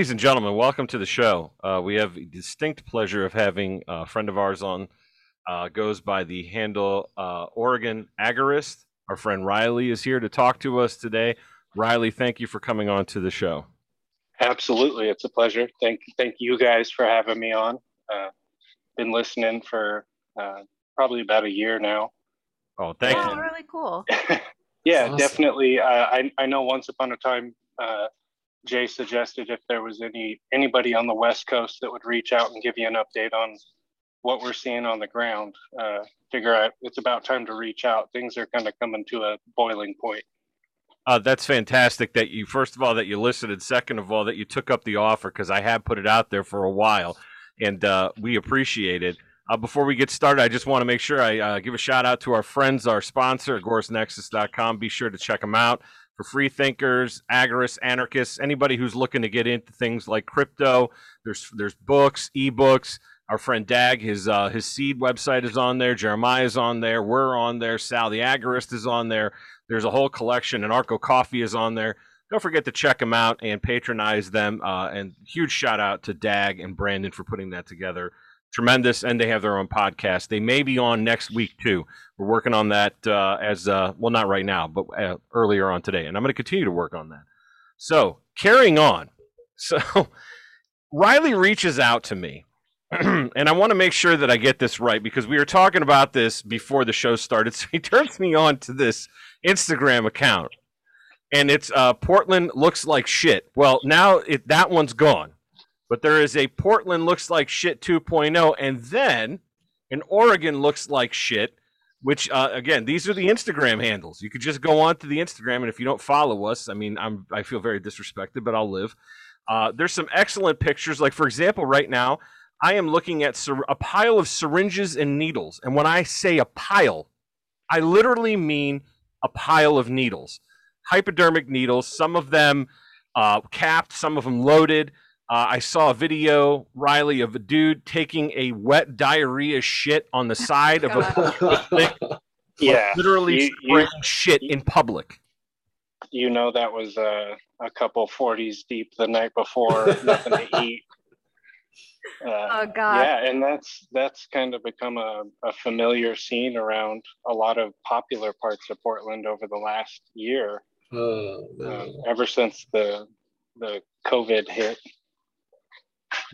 Ladies and gentlemen, welcome to the show. Uh, we have the distinct pleasure of having a friend of ours on. Uh, goes by the handle uh, Oregon Agorist. Our friend Riley is here to talk to us today. Riley, thank you for coming on to the show. Absolutely, it's a pleasure. Thank thank you guys for having me on. Uh, been listening for uh, probably about a year now. Oh, thank Oh, you. really cool. yeah, Awesome. definitely. Uh, I I know once upon a time, uh, Jay suggested if there was any anybody on the West Coast that would reach out and give you an update on what we're seeing on the ground. Uh, figure out it's about time to reach out. Things are kind of coming to a boiling point. Uh, that's fantastic that you, first of all, that you listened, and second of all, that you took up the offer because I have put it out there for a while, and uh, we appreciate it. Uh, before we get started, I just want to make sure I uh, give a shout out to our friends, our sponsor, agorasnexus.com. Be sure to check them out for free thinkers, agorists, anarchists, anybody who's looking to get into things like crypto. There's there's books, ebooks. Our friend Dag, his uh, his seed website is on there. Jeremiah's on there. We're on there. Sal the agorist is on there. There's a whole collection, and Arco Coffee is on there. Don't forget to check them out and patronize them. Uh, and huge shout out to Dag and Brandon for putting that together. Tremendous, and they have their own podcast. They may be on next week too. We're working on that uh, as uh, well, not right now, but uh, earlier on today, and I'm going to continue to work on that. So carrying on, so Riley reaches out to me, and I want to make sure that I get this right because we were talking about this before the show started. So he turns me on to this Instagram account, and it's uh, Portland looks like shit. Well, now it, that one's gone, but there is a Portland looks like shit 2.0, and then an Oregon looks like shit. Which uh, again, these are the Instagram handles. You could just go on to the Instagram, and if you don't follow us, I mean, I'm I feel very disrespected, but I'll live. Uh, there's some excellent pictures. Like for example, right now, I am looking at a pile of syringes and needles, and when I say a pile, I literally mean a pile of needles, hypodermic needles. Some of them uh, capped, some of them loaded. Uh, I saw a video, Riley, of a dude taking a wet diarrhea shit on the side of a public, Yeah, literally You- you- spraying shit in public. you know that was uh, a couple 40s deep the night before, nothing to eat. Uh, Oh God. yeah, and that's that's kind of become a, a familiar scene around a lot of popular parts of Portland over the last year, Oh, uh, no. ever since the the COVID hit.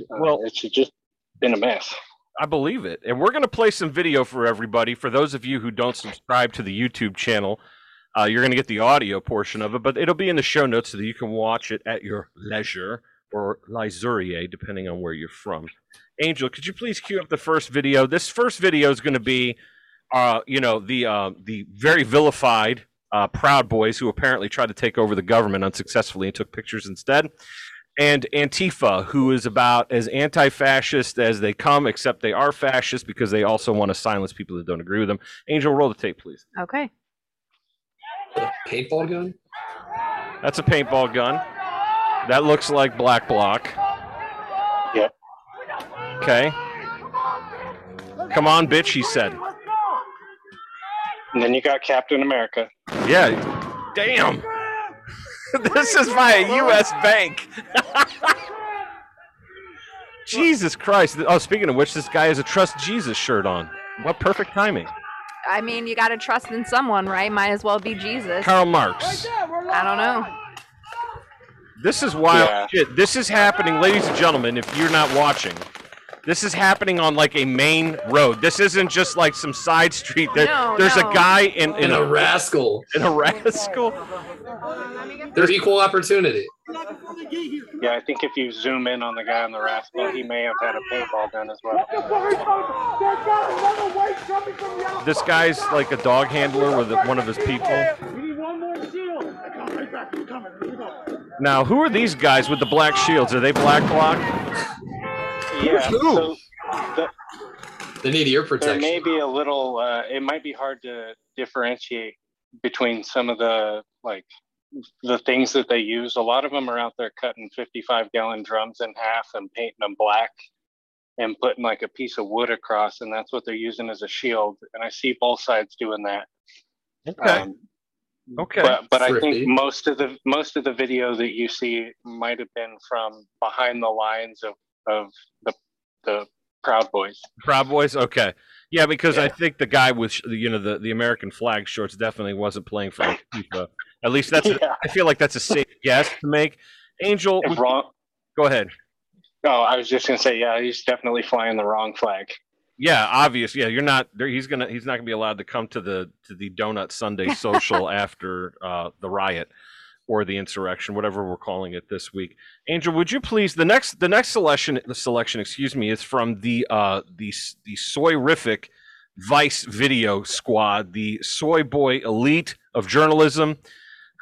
Uh, Well- it's just been a mess. I believe it. And we're going to play some video for everybody. For those of you who don't subscribe to the YouTube channel, uh, you're going to get the audio portion of it, but it'll be in the show notes so that you can watch it at your leisure or leisure, depending on where you're from. Angel, could you please cue up the first video? This first video is going to be, uh, you know, the uh, the very vilified uh, Proud Boys who apparently tried to take over the government unsuccessfully and took pictures instead and Antifa, who is about as anti fascist as they come, except they are fascist because they also want to silence people that don't agree with them. Angel, roll the tape, please. Okay. A paintball gun? That's a paintball gun. That looks like Black Bloc. Yep. Okay. Come on, bitch, he said. And then you got Captain America. Yeah. Damn. This is by a U.S. bank. Jesus Christ. Oh, speaking of which, this guy has a Trust Jesus shirt on. What perfect timing. I mean, you got to trust in someone, right? Might as well be Jesus. Karl Marx. I don't know. This is wild Yeah. shit. This is happening, ladies and gentlemen, if you're not watching. This is happening on like a main road. This isn't just like some side street. There, No, there's no. a guy in, in And a a rascal. in a rascal. There's equal opportunity. Yeah, I think if you zoom in on the guy on the rascal, he may have had a paintball gun as well. This guy's like a dog handler with one of his people. Now, who are these guys with the black shields? Are they Black Bloc? Yeah, Who? so the, They need ear protection. there may be a little. Uh, it might be hard to differentiate between some of the like the things that they use. A lot of them are out there cutting 55 gallon drums in half and painting them black and putting like a piece of wood across, and that's what they're using as a shield. And I see both sides doing that. Okay. Um, Okay. But but I think most of the most of the video that you see might have been from behind the lines of of the the Proud Boys. Proud Boys. Okay. Yeah, because I think the guy with you know the, the American flag shorts definitely wasn't playing for Antifa. At least that's. Yeah. I feel like that's a safe guess to make. Angel, would- wrong. go ahead. Oh, I was just gonna say, yeah, he's definitely flying the wrong flag. Yeah, obvious. Yeah, you're not. There, he's gonna. He's not gonna be allowed to come to the to the Donut Sunday social after uh, the riot or the insurrection, whatever we're calling it this week. Angel, would you please? The next the next selection the selection, excuse me, is from the uh the the soyrific Vice Video Squad, the soy boy elite of journalism.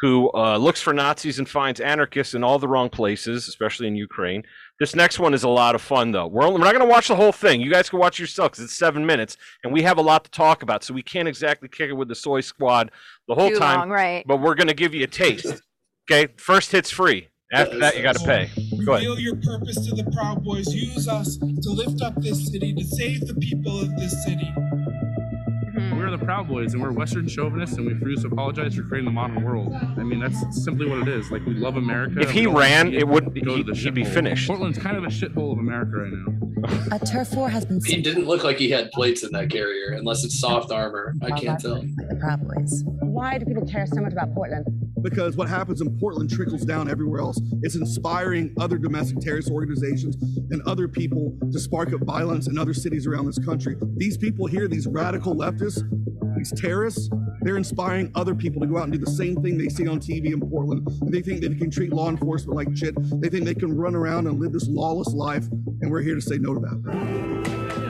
Who uh, looks for Nazis and finds anarchists in all the wrong places, especially in Ukraine. This next one is a lot of fun, though. We're, only, we're not going to watch the whole thing. You guys can watch yourself because it's seven minutes, and we have a lot to talk about. So we can't exactly kick it with the soy squad the whole Too time, long, right? but we're going to give you a taste. Okay, first hit's free. After that, you got to pay. Go ahead. Reveal your purpose to the Proud Boys. Use us to lift up this city, to save the people of this city. Mhm. We're the Proud Boys, and we're Western chauvinists, and we refuse to apologize for creating the modern world. I mean, that's simply what it is. Like, we love America. If he ran, it would- go to he- the he'd be finished. Portland's kind of a shithole of America right now. A turf war has been He didn't look like he had plates in that carrier, unless it's soft armor. I can't tell. Like the Proud Boys. Why do people care so much about Portland? because what happens in Portland trickles down everywhere else. It's inspiring other domestic terrorist organizations and other people to spark up violence in other cities around this country. These people here, these radical leftists, these terrorists, they're inspiring other people to go out and do the same thing they see on TV in Portland. They think they can treat law enforcement like shit. They think they can run around and live this lawless life. And we're here to say no to that.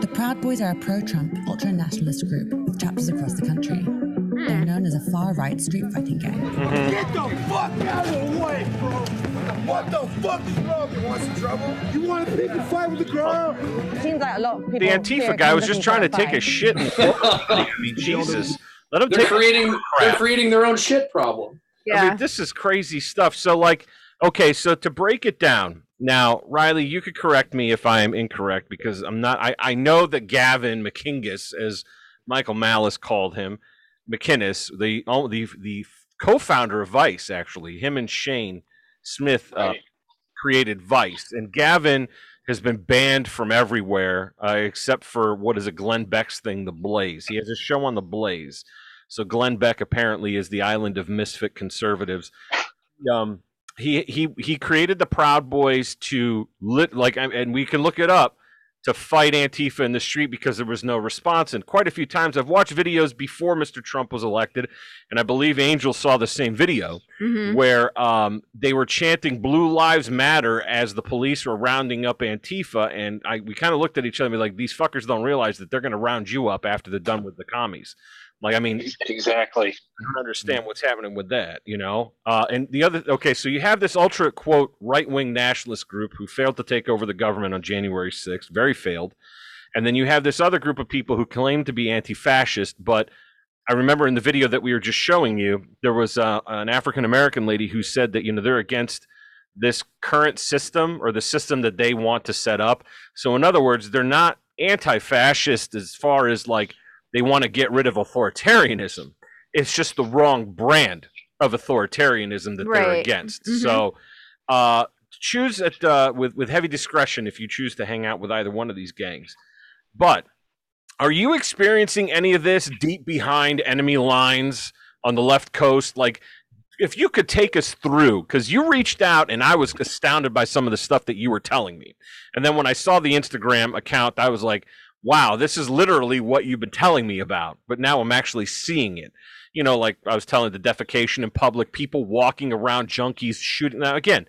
The Proud Boys are a pro Trump, ultra nationalist group with chapters across the country. They're hmm. known as a far right street fighting gang. Mm-hmm. Get the fuck out of the way, bro! What the fuck is wrong? You want some trouble? You want to pick a fight with the crowd? Seems like a lot of people. The Antifa guy was just trying to take a shit. In I mean, Jesus. Let him They're take creating they're creating their own shit problem. Yeah. I mean, this is crazy stuff. So, like, okay, so to break it down, now, Riley, you could correct me if I am incorrect because I'm not. I, I know that Gavin McKingus, as Michael Malice called him, McInnes, the the the co-founder of Vice, actually, him and Shane Smith uh, Right. created Vice, and Gavin has been banned from everywhere uh, except for what is a Glenn Beck's thing, The Blaze. He has a show on The Blaze. So Glenn Beck apparently is the island of misfit conservatives. Um, he he he created the Proud Boys to lit like, and we can look it up to fight Antifa in the street because there was no response. And quite a few times, I've watched videos before Mr. Trump was elected, and I believe Angel saw the same video Mhm. where um, they were chanting "Blue Lives Matter" as the police were rounding up Antifa, and I we kind of looked at each other and be like, "These fuckers don't realize that they're going to round you up after they're done with the commies." Like, I mean, Exactly. I don't understand what's happening with that, you know. Uh, and the other, okay, so you have this ultra quote right wing nationalist group who failed to take over the government on January 6th, very failed. And then you have this other group of people who claim to be anti fascist, but I remember in the video that we were just showing you, there was uh, an African American lady who said that, you know, they're against this current system or the system that they want to set up. So, in other words, they're not anti fascist as far as like they want to get rid of authoritarianism. It's just the wrong brand of authoritarianism that they're Right. against. Mhm. So, uh, choose it uh, with with heavy discretion if you choose to hang out with either one of these gangs. But are you experiencing any of this deep behind enemy lines on the left coast? Like, if you could take us through, because you reached out and I was astounded by some of the stuff that you were telling me. And then when I saw the Instagram account, I was like, wow, this is literally what you've been telling me about. But now I'm actually seeing it. You know, like I was telling the defecation in public, people walking around, junkies shooting. Now, again,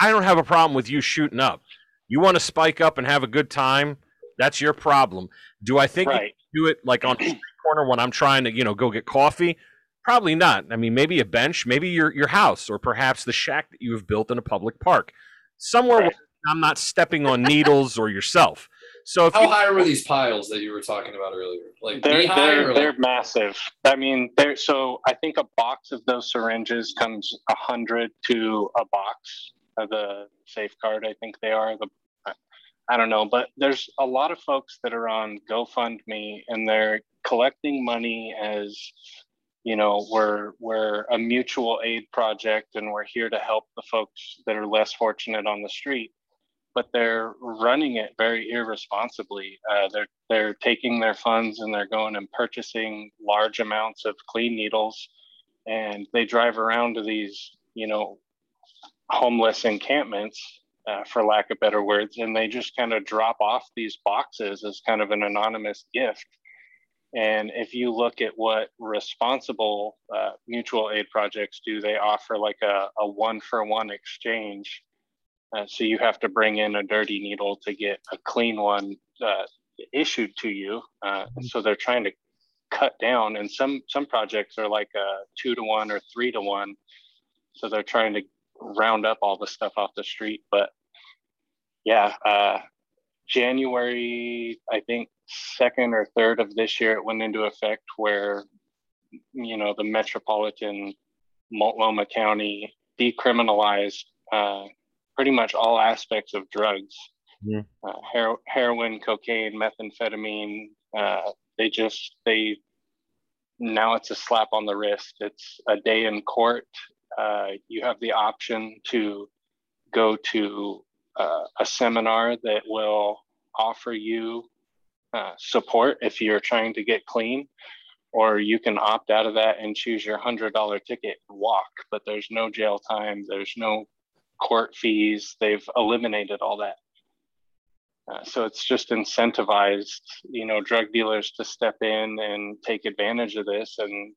I don't have a problem with you shooting up. You want to spike up and have a good time? That's your problem. Do I think you Right. do it like on street corner when I'm trying to, you know, go get coffee? Probably not. I mean, maybe a bench, maybe your your house, or perhaps the shack that you have built in a public park, somewhere Right. where I'm not stepping on needles or yourself. So if How you, high were these piles that you were talking about earlier? Like They're they're or they're like, massive. I mean, they're so I think a box of those syringes comes a hundred to a box of the safeguard. I think they are the. I- I don't know, but there's a lot of folks that are on GoFundMe and they're collecting money as you know, we're we're a mutual aid project, and we're here to help the folks that are less fortunate on the street. But they're running it very irresponsibly. Uh, they're they're taking their funds and they're going and purchasing large amounts of clean needles, and they drive around to these, you know, homeless encampments, uh, for lack of better words, and they just kind of drop off these boxes as kind of an anonymous gift. And if you look at what responsible uh, mutual aid projects do, they offer like a, a one for one exchange. Uh, so you have to bring in a dirty needle to get a clean one uh, issued to you. Uh, so they're trying to cut down, and some some projects are like a two to one or three to one. So they're trying to round up all the stuff off the street. But yeah, uh, January, I think second or third of this year, it went into effect where, you know, the metropolitan Multnomah County decriminalized uh, pretty much all aspects of drugs. Yeah. Uh, hero- heroin, cocaine, methamphetamine. Uh, they just they now it's a slap on the wrist. It's a day in court. Uh, you have the option to go to uh, a seminar that will offer you uh, support if you're trying to get clean, or you can opt out of that and choose your hundred dollar ticket and walk. But there's no jail time. There's no court fees. They've eliminated all that. Uh, so it's just incentivized, you know, drug dealers to step in and take advantage of this, and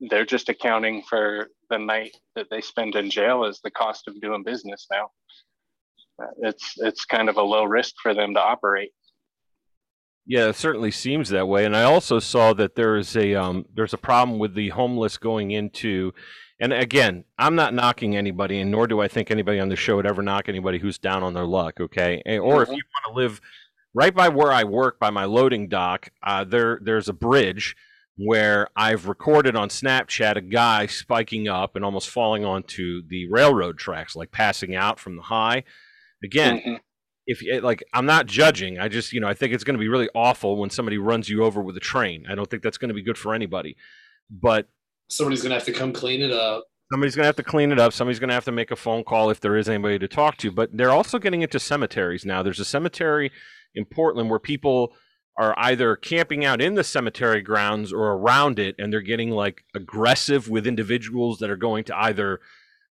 they're just accounting for the night that they spend in jail as the cost of doing business now. Uh, it's it's kind of a low risk for them to operate. Yeah, it certainly seems that way. And I also saw that there is a um, there's a problem with the homeless going into, and again, I'm not knocking anybody, and nor do I think anybody on the show would ever knock anybody who's down on their luck. Okay, or if you want to live right by where I work, by my loading dock, uh, there there's a bridge where I've recorded on Snapchat a guy spiking up and almost falling onto the railroad tracks, like passing out from the high. Again, Mhm. if like i'm not judging i just you know i think it's going to be really awful when somebody runs you over with a train i don't think that's going to be good for anybody but Somebody's gonna have to come clean it up. somebody's to have to clean it up. Somebody's to have to make a phone call if there is anybody to talk to. But they're also getting into cemeteries now. There's a cemetery in portland where people are either camping out in the cemetery grounds or around it and they're getting like aggressive with individuals that are going to either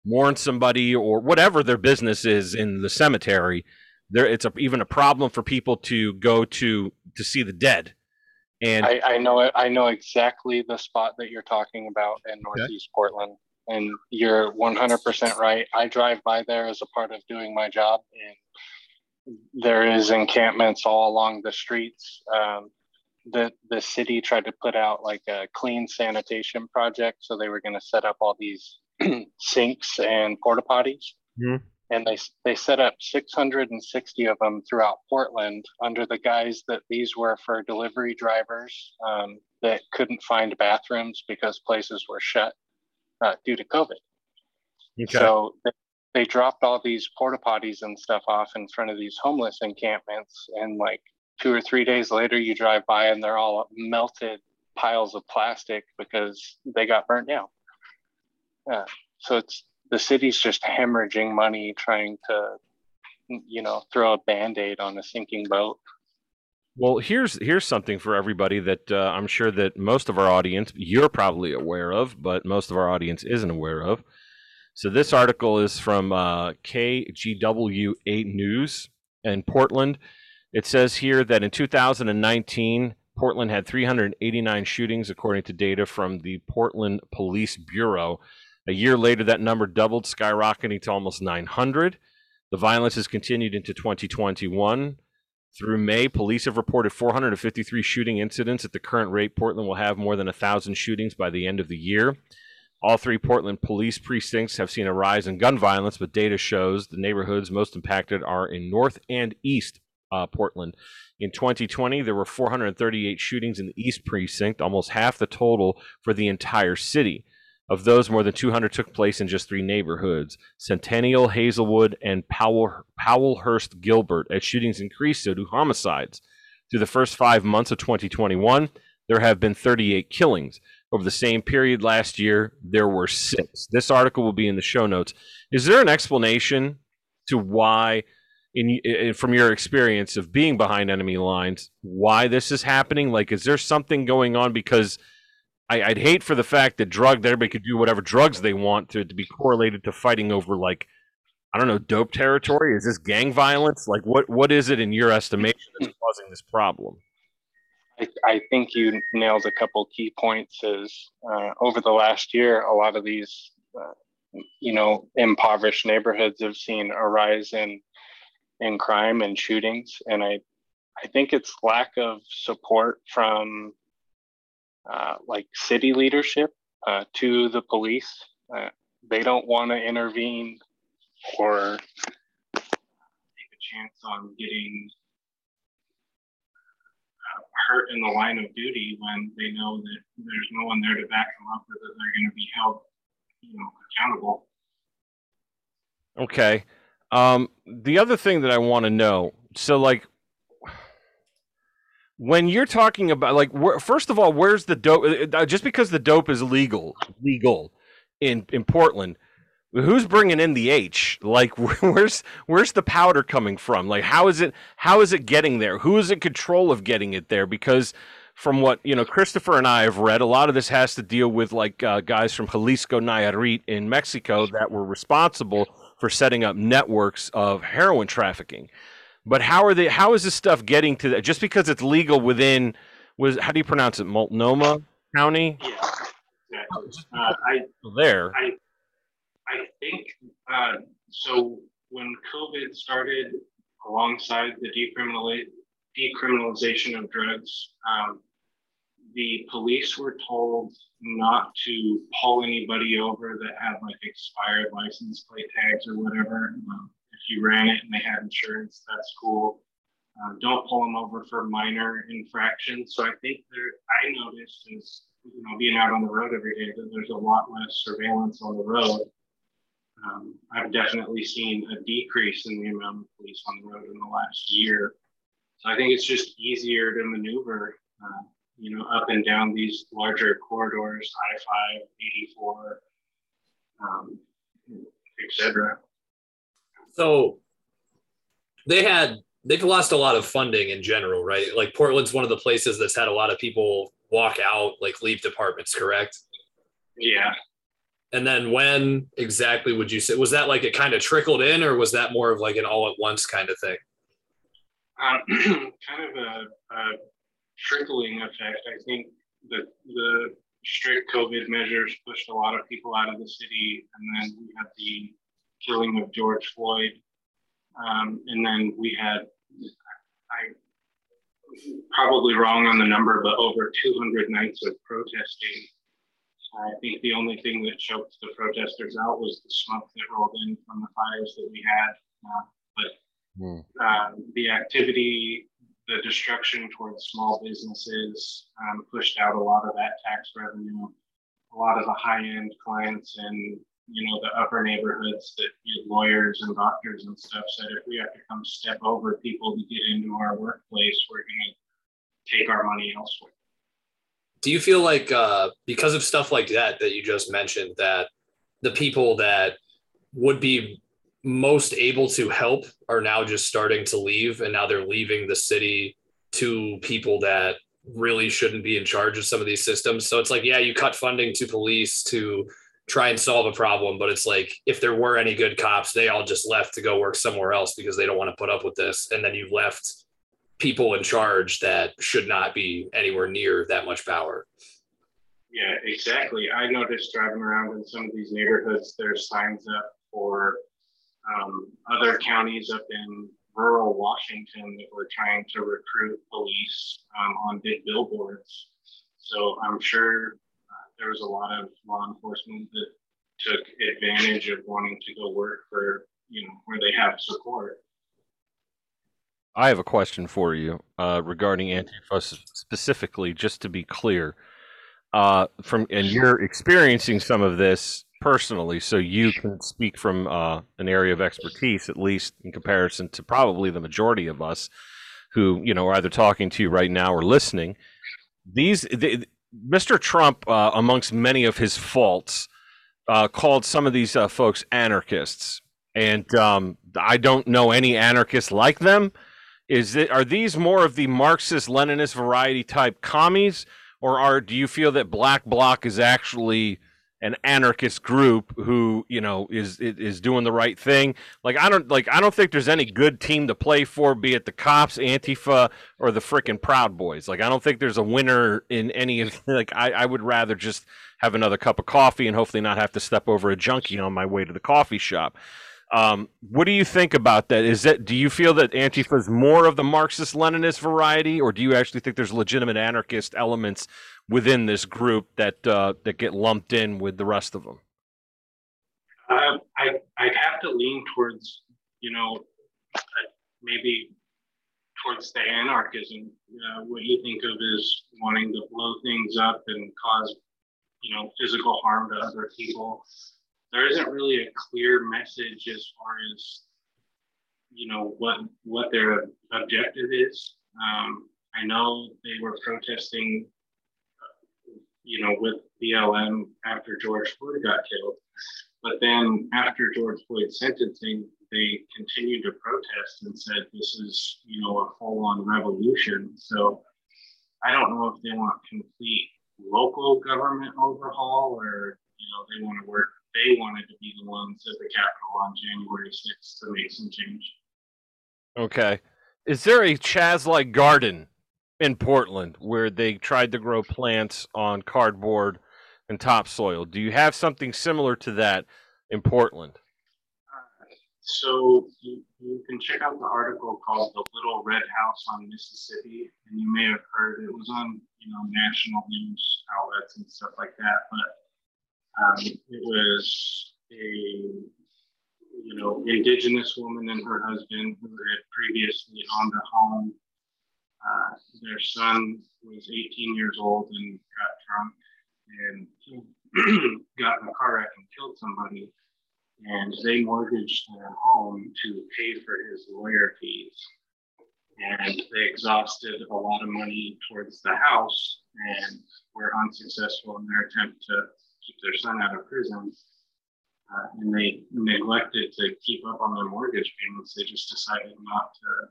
mourn somebody or whatever their business is in the cemetery. There it's a, even a problem for people to go to to see the dead and I, I know it. I know exactly the spot that you're talking about in Northeast Portland, and you're 100% right. I drive by there as a part of doing my job, and there is encampments all along the streets. Um, the the city tried to put out like a clean sanitation project, so they were going to set up all these sinks and porta potties. Mhm. And they they set up 660 of them throughout Portland under the guise that these were for delivery drivers um, that couldn't find bathrooms because places were shut uh, due to COVID. okay. So they, they dropped all these porta potties and stuff off in front of these homeless encampments, and like two or three days later, you drive by and they're all melted piles of plastic because they got burnt down. Uh, so it's the city's just hemorrhaging money trying to, you know, throw a band-aid on a sinking boat. Well, here's here's something for everybody that uh, I'm sure that most of our audience you're probably aware of, but most of our audience isn't aware of. So this article is from uh, KGW8 News in Portland. It says here that in 2019, Portland had 389 shootings, according to data from the Portland Police Bureau. A year later, that number doubled, skyrocketing to almost 900. The violence has continued into 2021. Through May, police have reported 453 shooting incidents. At the current rate, Portland will have more than 1,000 shootings by the end of the year. All three Portland police precincts have seen a rise in gun violence, but data shows the neighborhoods most impacted are in North and East uh, Portland. In 2020, there were 438 shootings in the East Precinct, almost half the total for the entire city. Of those, more than 200 took place in just three neighborhoods Centennial, Hazelwood, and Powell, Powellhurst Gilbert. As shootings increased, so do homicides. Through the first five months of 2021, there have been 38 killings. Over the same period last year, there were six. This article will be in the show notes. Is there an explanation to why, in, in from your experience of being behind enemy lines, why this is happening? Like, is there something going on? Because I, I'd hate for the fact that drug that everybody could do whatever drugs they want to to be correlated to fighting over like I don't know dope territory. Is this gang violence? Like, what what is it in your estimation that's causing this problem? I, I think you nailed a couple key points. Is uh, over the last year, a lot of these, uh, you know, impoverished neighborhoods have seen a rise in in crime and shootings, and I I think it's lack of support from uh, like city leadership uh, to the police. Uh, they don't want to intervene or take a chance on getting uh, hurt in the line of duty when they know that there's no one there to back them up or that they're going to be held, you know, accountable. Okay. Um, the other thing that I want to know, so like when you're talking about like first of all where's the dope uh, just because the dope is legal legal in in portland who's bringing in the h? Like where's where's the powder coming from? Like how is it how is it getting there? Who is in control of getting it there? Because from what you know christopher and i have read a lot of this has to deal with like uh, guys from Xalisco nayarit in mexico that were responsible for setting up networks of heroin trafficking but how are they? How is this stuff getting to that? Just because it's legal within was how do you pronounce it? Multnomah County. Yeah, exactly. Uh, I there. I I think uh, so. When COVID started, alongside the decriminali- decriminalization of drugs, um, the police were told not to pull anybody over that had like expired license plate tags or whatever. Um, you ran it and they had insurance, that's cool. Uh, don't pull them over for minor infractions. So I think there, I noticed is, you know, being out on the road every day that there's a lot less surveillance on the road. Um, I've definitely seen a decrease in the amount of police on the road in the last year. So I think it's just easier to maneuver, uh, you know, up and down these larger corridors, I-5, 84, um, etc. So they had they've lost a lot of funding in general, right? Like Portland's one of the places that's had a lot of people walk out, like leave departments, correct? Yeah. And then when exactly would you say was that like it kind of trickled in, or was that more of like an all at once kind of thing? Um, kind of a, a trickling effect. I think that the strict COVID measures pushed a lot of people out of the city, and then we had the killing of George Floyd. Um, and then we had, I probably wrong on the number, but over 200 nights of protesting. I think the only thing that choked the protesters out was the smoke that rolled in from the fires that we had. Uh, but mm. uh, the activity, the destruction towards small businesses um, pushed out a lot of that tax revenue. A lot of the high end clients and you know, the upper neighborhoods that you know, lawyers and doctors and stuff said if we have to come step over people to get into our workplace, we're going to take our money elsewhere. Do you feel like uh, because of stuff like that that you just mentioned, that the people that would be most able to help are now just starting to leave, and now they're leaving the city to people that really shouldn't be in charge of some of these systems. So it's like, yeah, you cut funding to police to try and solve a problem. But it's like if there were any good cops, they all just left to go work somewhere else because they don't want to put up with this. And then you've left people in charge that should not be anywhere near that much power. Yeah, exactly. I noticed driving around in some of these neighborhoods, there's signs up for um, other counties up in rural Washington that were trying to recruit police um, on big billboards. So I'm sure there was a lot of law enforcement that took advantage of wanting to go work for you know where they have support. I have a question for you uh, regarding Antifa specifically, just to be clear. Uh, from and you're experiencing some of this personally, so you can speak from uh, an area of expertise, at least in comparison to probably the majority of us who you know are either talking to you right now or listening. These Mr. Trump, uh, amongst many of his faults, uh, called some of these uh, folks anarchists, and um, I don't know any anarchists like them. Is it are these more of the Marxist Leninist variety type commies, or are do you feel that Black Bloc is actually an anarchist group who you know is is doing the right thing. Like I don't like I don't think there's any good team to play for, be it the cops, Antifa, or the frickin' Proud Boys. Like I don't think there's a winner in any of. Like I, I would rather just have another cup of coffee and hopefully not have to step over a junkie on my way to the coffee shop. Um, what do you think about that? Is that do you feel that Antifa is more of the Marxist Leninist variety, or do you actually think there's legitimate anarchist elements within this group that uh, that get lumped in with the rest of them? Uh, I I'd have to lean towards you know uh, maybe towards the anarchism. Uh, what you think of is wanting to blow things up and cause you know physical harm to other people. There isn't really a clear message as far as you know what what their objective is. Um, I know they were protesting you know, with BLM after George Floyd got killed. But then after George Floyd's sentencing, they continued to protest and said this is, you know, a full-on revolution. So I don't know if they want complete local government overhaul or, you know, they want to work. They wanted to be the ones at the Capitol on January 6th to make some change. Okay. Is there a Chaz like garden in Portland where they tried to grow plants on cardboard and topsoil. Do you have something similar to that in Portland? So you, you, can check out the article called "The Little Red House on Mississippi," and you may have heard it was on you know national news outlets and stuff like that. But um, it was a you know indigenous woman and her husband who had previously owned a home uh, their son was 18 years old and got drunk and got in a car wreck and killed somebody. And they mortgaged their home to pay for his lawyer fees. And they exhausted a lot of money towards the house and were unsuccessful in their attempt to keep their son out of prison. Uh, and they neglected to keep up on their mortgage payments. They just decided not to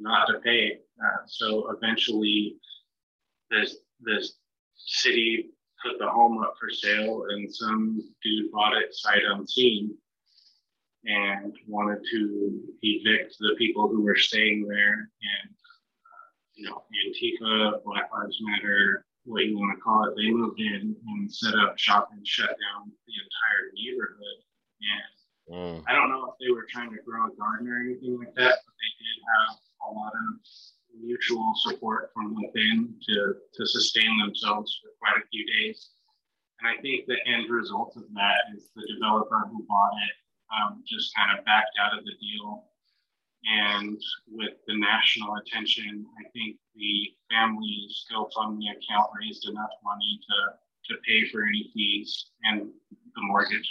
not to pay. Uh, so eventually, this this city put the home up for sale, and some dude bought it sight unseen and wanted to evict the people who were staying there. And uh, you know, Antifa, Black Lives Matter, what you want to call it, they moved in and set up shop and shut down the entire neighborhood. And Mm. I don't know if they were trying to grow a garden or anything like that, but they did have a lot of mutual support from within to, to sustain themselves for quite a few days. And I think the end result of that is the developer who bought it um, just kind of backed out of the deal. And with the national attention, I think the family's GoFundMe account raised enough money to, to pay for any fees and the mortgage.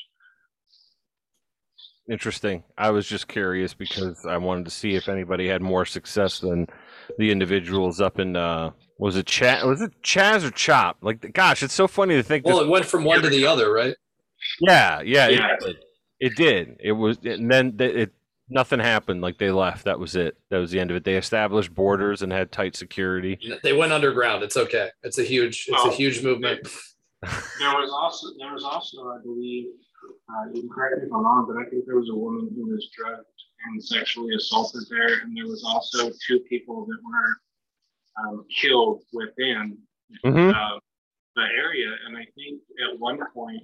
Interesting. I was just curious because I wanted to see if anybody had more success than the individuals up in uh was it Chaz was it Chaz or Chop? Like gosh, it's so funny to think Well, this- it went from one to the other, right? Yeah, yeah, yeah. It, did. it did. It was and then it, it nothing happened like they left. That was it. That was the end of it. They established borders and had tight security. They went underground. It's okay. It's a huge it's a huge movement. There was also there was also I believe uh, you can correct me if I'm wrong, but I think there was a woman who was drugged and sexually assaulted there, and there was also two people that were um, killed within mm-hmm. uh, the area. And I think at one point,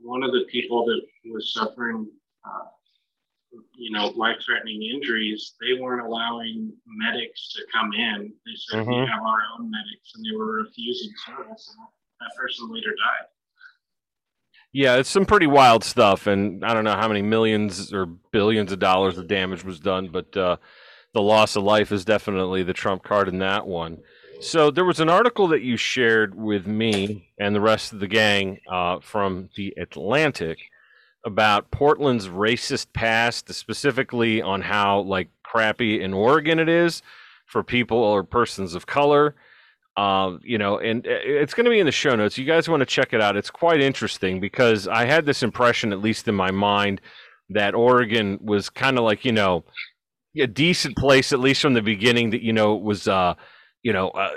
one of the people that was suffering, uh, you know, life-threatening injuries, they weren't allowing medics to come in. They said mm-hmm. we have our own medics, and they were refusing service. And that person later died. Yeah, it's some pretty wild stuff, and I don't know how many millions or billions of dollars of damage was done, but uh, the loss of life is definitely the trump card in that one. So there was an article that you shared with me and the rest of the gang uh, from the Atlantic about Portland's racist past, specifically on how like crappy in Oregon it is for people or persons of color. Um, you know, and uh, it's going to be in the show notes. You guys want to check it out. It's quite interesting because I had this impression, at least in my mind, that Oregon was kind of like, you know, a decent place, at least from the beginning, that, you know, was, uh, you know, uh,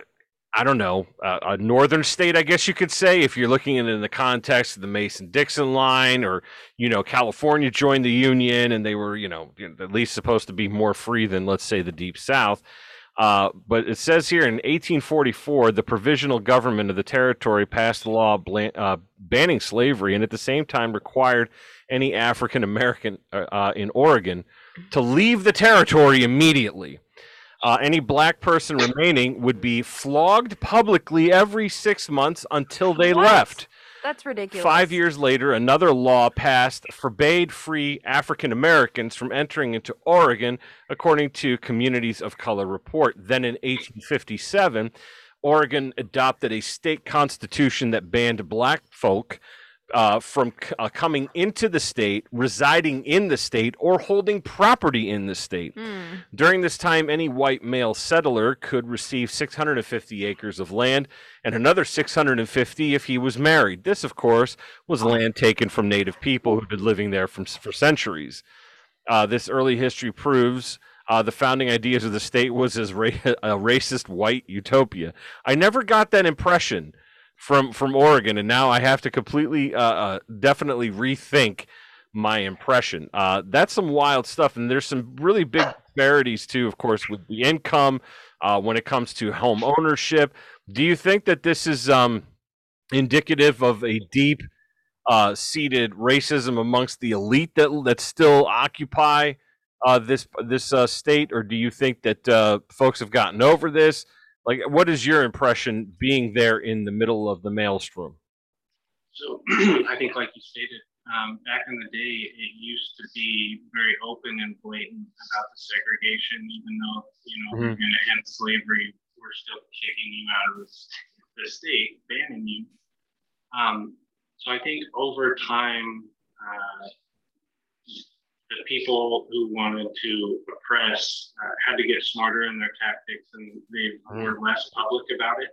I don't know, uh, a northern state, I guess you could say, if you're looking at it in the context of the Mason Dixon line, or you know, California joined the Union and they were, you know, at least supposed to be more free than, let's say, the Deep South. Uh, but it says here in 1844, the provisional government of the territory passed a law blan- uh, banning slavery and at the same time required any African American uh, uh, in Oregon to leave the territory immediately. Uh, any black person remaining would be flogged publicly every six months until they What? left. That's ridiculous. Five years later, another law passed forbade free African Americans from entering into Oregon, according to Communities of Color report. Then in 1857, Oregon adopted a state constitution that banned black folk uh, from c- uh, coming into the state, residing in the state, or holding property in the state. Hmm. During this time, any white male settler could receive 650 acres of land and another 650 if he was married. This, of course, was land taken from native people who'd been living there from, for centuries. Uh, this early history proves uh, the founding ideas of the state was as ra- a racist white utopia. I never got that impression from from Oregon, and now I have to completely, uh, uh, definitely rethink my impression. Uh, that's some wild stuff, and there's some really big disparities too, of course, with the income uh, when it comes to home ownership. Do you think that this is um, indicative of a deep uh, seated racism amongst the elite that that still occupy uh, this this uh, state, or do you think that uh, folks have gotten over this? Like, what is your impression being there in the middle of the maelstrom? So I think, like you stated, um, back in the day, it used to be very open and blatant about the segregation, even though, you know, Mhm. we're going to end slavery, we're still kicking you out of the, the state, banning you. Um, so I think over time, uh, the people who wanted to oppress uh, had to get smarter in their tactics and they were less public about it.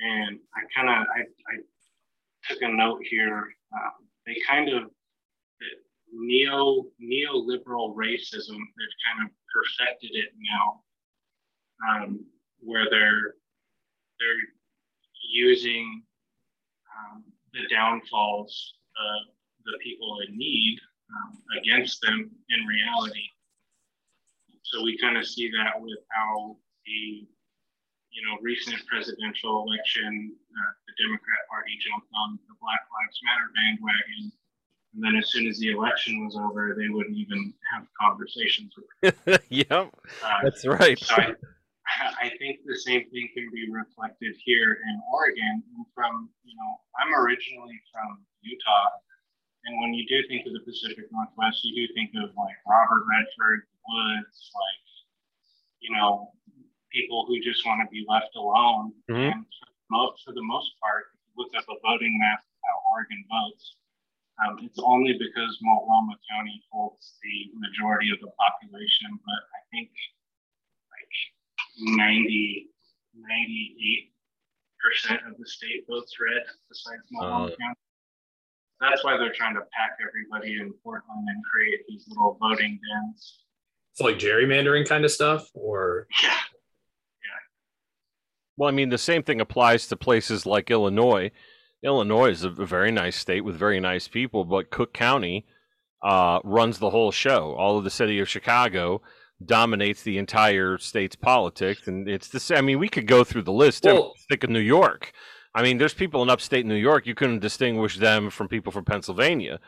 And I kind of, I, I took a note here. Um, they kind of the neo neoliberal racism. They've kind of perfected it now, um, where they're they're using um, the downfalls of the people in need um, against them in reality. So we kind of see that with how the you know, recent presidential election, uh, the Democrat Party jumped on the Black Lives Matter bandwagon. And then as soon as the election was over, they wouldn't even have conversations with yep, uh, that's right. so I, I think the same thing can be reflected here in Oregon. From, you know, I'm originally from Utah. And when you do think of the Pacific Northwest, you do think of like Robert Redford, Woods, like, you know, people who just want to be left alone. Mhm. And for the, most, for the most part, if you look up a voting map of how Oregon votes, um, it's only because Multnomah County holds the majority of the population, but I think like 90, 98% of the state votes red besides Multnomah Uh. County. That's why they're trying to pack everybody in Portland and create these little voting dens. So like gerrymandering kind of stuff, or Yeah. Well, I mean, the same thing applies to places like Illinois. Illinois is a a very nice state with very nice people, but Cook County uh, runs the whole show. All of the city of Chicago dominates the entire state's politics, and it's the same. I mean, we could go through the list. Well- Think of New York. I mean, there's people in upstate New York. You couldn't distinguish them from people from Pennsylvania,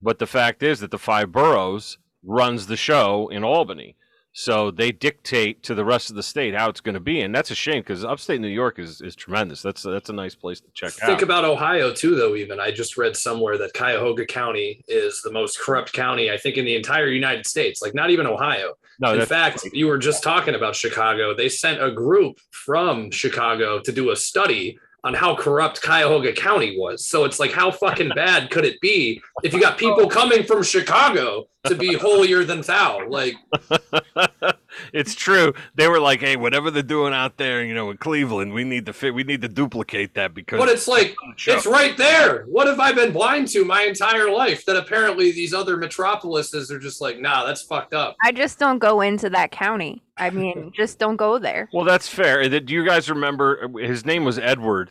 but the fact is that the five boroughs runs the show in Albany. So they dictate to the rest of the state how it's going to be, and that's a shame because upstate New York is, is tremendous. That's that's a nice place to check think out. about Ohio too. Though even I just read somewhere that Cuyahoga County is the most corrupt county I think in the entire United States. Like not even Ohio. no, in fact, you were just talking about Chicago. They sent a group from Chicago to do a study on how corrupt Cuyahoga County was. So it's like, how fucking bad could it be if you got people coming from Chicago to be holier than thou? Like, it's true. They were like, "Hey, whatever they're doing out there, you know, in Cleveland, we need to fit. We need to duplicate that because." But it's like it's right there. What have I been blind to my entire life? That apparently these other metropolises are just like, nah, that's fucked up. I just don't go into that county. I mean, just don't go there. Well, that's fair. Uh, Do you guys remember? His name was Edward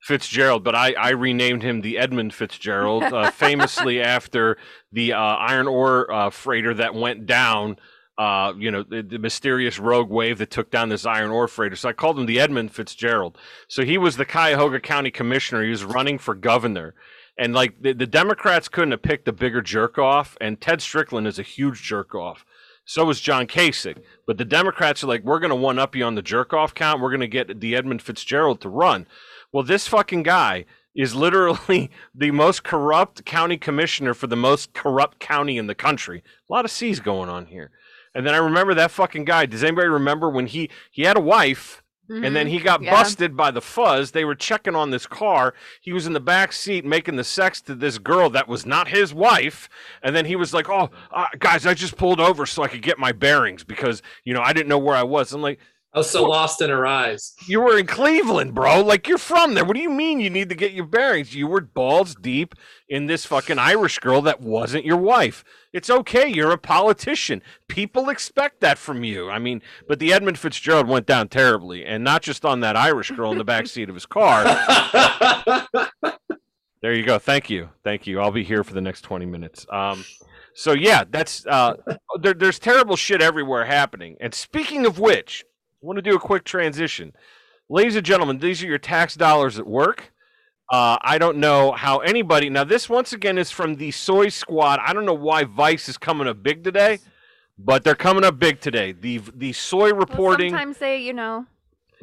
Fitzgerald, but I, I renamed him the Edmund Fitzgerald, uh, famously after the uh, iron ore uh, freighter that went down. Uh, you know, the, the mysterious rogue wave that took down this iron ore freighter. So I called him the Edmund Fitzgerald. So he was the Cuyahoga County Commissioner. He was running for governor. And like the, the Democrats couldn't have picked a bigger jerk off, and Ted Strickland is a huge jerk off. So is John Kasich. But the Democrats are like, we're going to one up you on the jerk off count. We're going to get the Edmund Fitzgerald to run. Well, this fucking guy is literally the most corrupt county commissioner for the most corrupt county in the country. A lot of C's going on here. And then I remember that fucking guy. Does anybody remember when he he had a wife and then Mhm. he got Yeah. busted by the fuzz. They were checking on this car. He was in the back seat making the sex to this girl that was not his wife. And then he was like, "Oh, uh, guys, I just pulled over so I could get my bearings because you know I didn't know where I was." I'm like, I was so lost in her eyes. "You were in Cleveland, bro. Like you're from there. What do you mean you need to get your bearings? You were balls deep in this fucking Irish girl that wasn't your wife. It's okay. You're a politician. People expect that from you. I mean, but the Edmund Fitzgerald went down terribly, and not just on that Irish girl in the back seat of his car. There you go. Thank you. Thank you. I'll be here for the next 20 minutes. Um, so yeah, that's uh, there, there's terrible shit everywhere happening. And speaking of which, I want to do a quick transition. Ladies and gentlemen, these are your tax dollars at work. Uh, I don't know how anybody. Now, this once again is from the Soy Squad. I don't know why Vice is coming up big today, but they're coming up big today. The the soy Well, reporting. sometimes they, you know,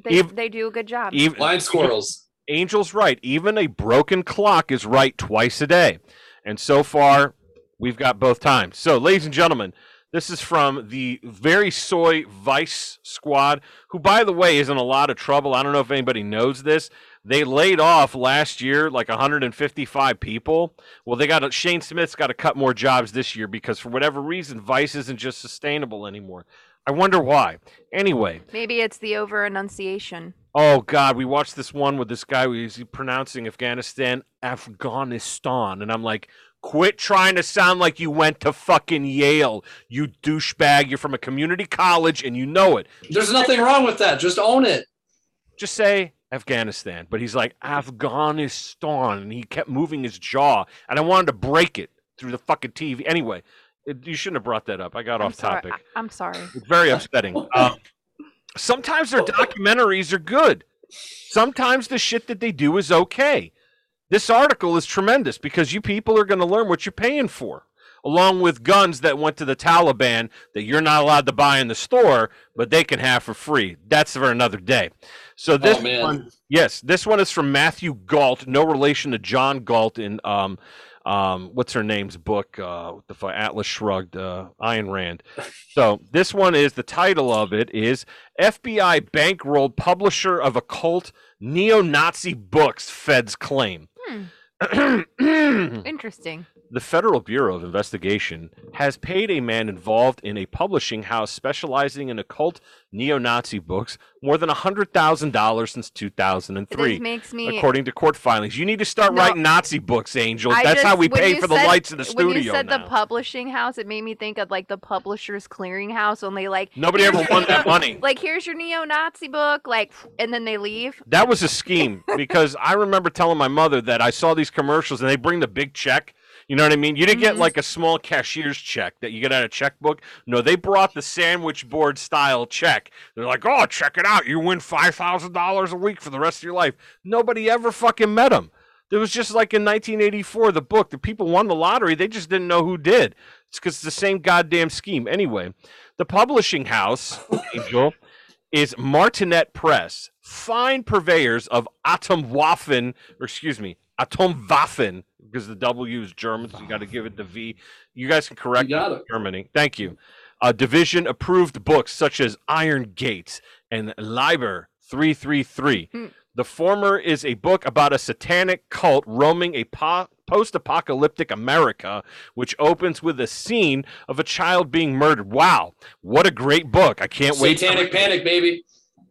they, Ev- they do a good job. Even, Blind squirrels. Angel's right. Even a broken clock is right twice a day. And so far, we've got both times. So, ladies and gentlemen, this is from the very soy Vice squad, who, by the way, is in a lot of trouble. I don't know if anybody knows this. They laid off last year like 155 people. Well, they got to, Shane Smith's got to cut more jobs this year because for whatever reason, Vice isn't just sustainable anymore. I wonder why. Anyway, Maybe it's the over enunciation. Oh God, we watched this one with this guy who was pronouncing Afghanistan Afghanistan, and I'm like, quit trying to sound like you went to fucking Yale, you douchebag. You're from a community college and you know it. There's nothing wrong with that. Just own it. Just say Afghanistan. But he's like Afghanistan, and he kept moving his jaw, and I wanted to break it through the fucking TV. Anyway, it, you shouldn't have brought that up. I got I'm off sorry. topic. I, am sorry. It's very upsetting. Um, sometimes their documentaries are good. Sometimes the shit that they do is okay. This article is tremendous because you people are going to learn what you're paying for, along with guns that went to the Taliban that you're not allowed to buy in the store, but they can have for free. That's for another day. So this Oh, one, yes, this one is from Matthew Gault, no relation to John Galt in um, um, what's her name's book? Uh, the? Atlas Shrugged, uh, Ayn Rand. So this one is the title of it is FBI bankrolled publisher of occult neo-Nazi books. Feds claim. Hmm. Interesting. The Federal Bureau of Investigation has paid a man involved in a publishing house specializing in occult neo-Nazi books more than $100,000 since 2003. This makes me. According to court filings, you need to start No. writing Nazi books, Angel. I That's how we pay for the lights in the studio When you said now. the publishing house, it made me think of like the Publishers Clearinghouse they like. Nobody ever won that money. Like, here's your neo-Nazi book, like, and then they leave. That was a scheme because I remember telling my mother that I saw these commercials and they bring the big check. You know what I mean? You didn't get Mhm. like a small cashier's check that you get out of checkbook. No, they brought the sandwich board style check. They're like, "Oh, check it out! You win five thousand dollars a week for the rest of your life." Nobody ever fucking met them. It was just like in 1984, the book. The people won the lottery. They just didn't know who did. It's because it's the same goddamn scheme. Anyway, the publishing house, Angel, is Martinet Press, fine purveyors of Atomwaffen, or excuse me, Atomwaffen, because the W is German, so you got to give it the V. You guys can correct You got me, it. Germany. Thank you. Uh, division approved books such as Iron Gate and Liber 333. Hmm. The former is a book about a satanic cult roaming a po- post apocalyptic America, which opens with a scene of a child being murdered. Wow, what a great book. I can't wait. Satanic. Panic, baby.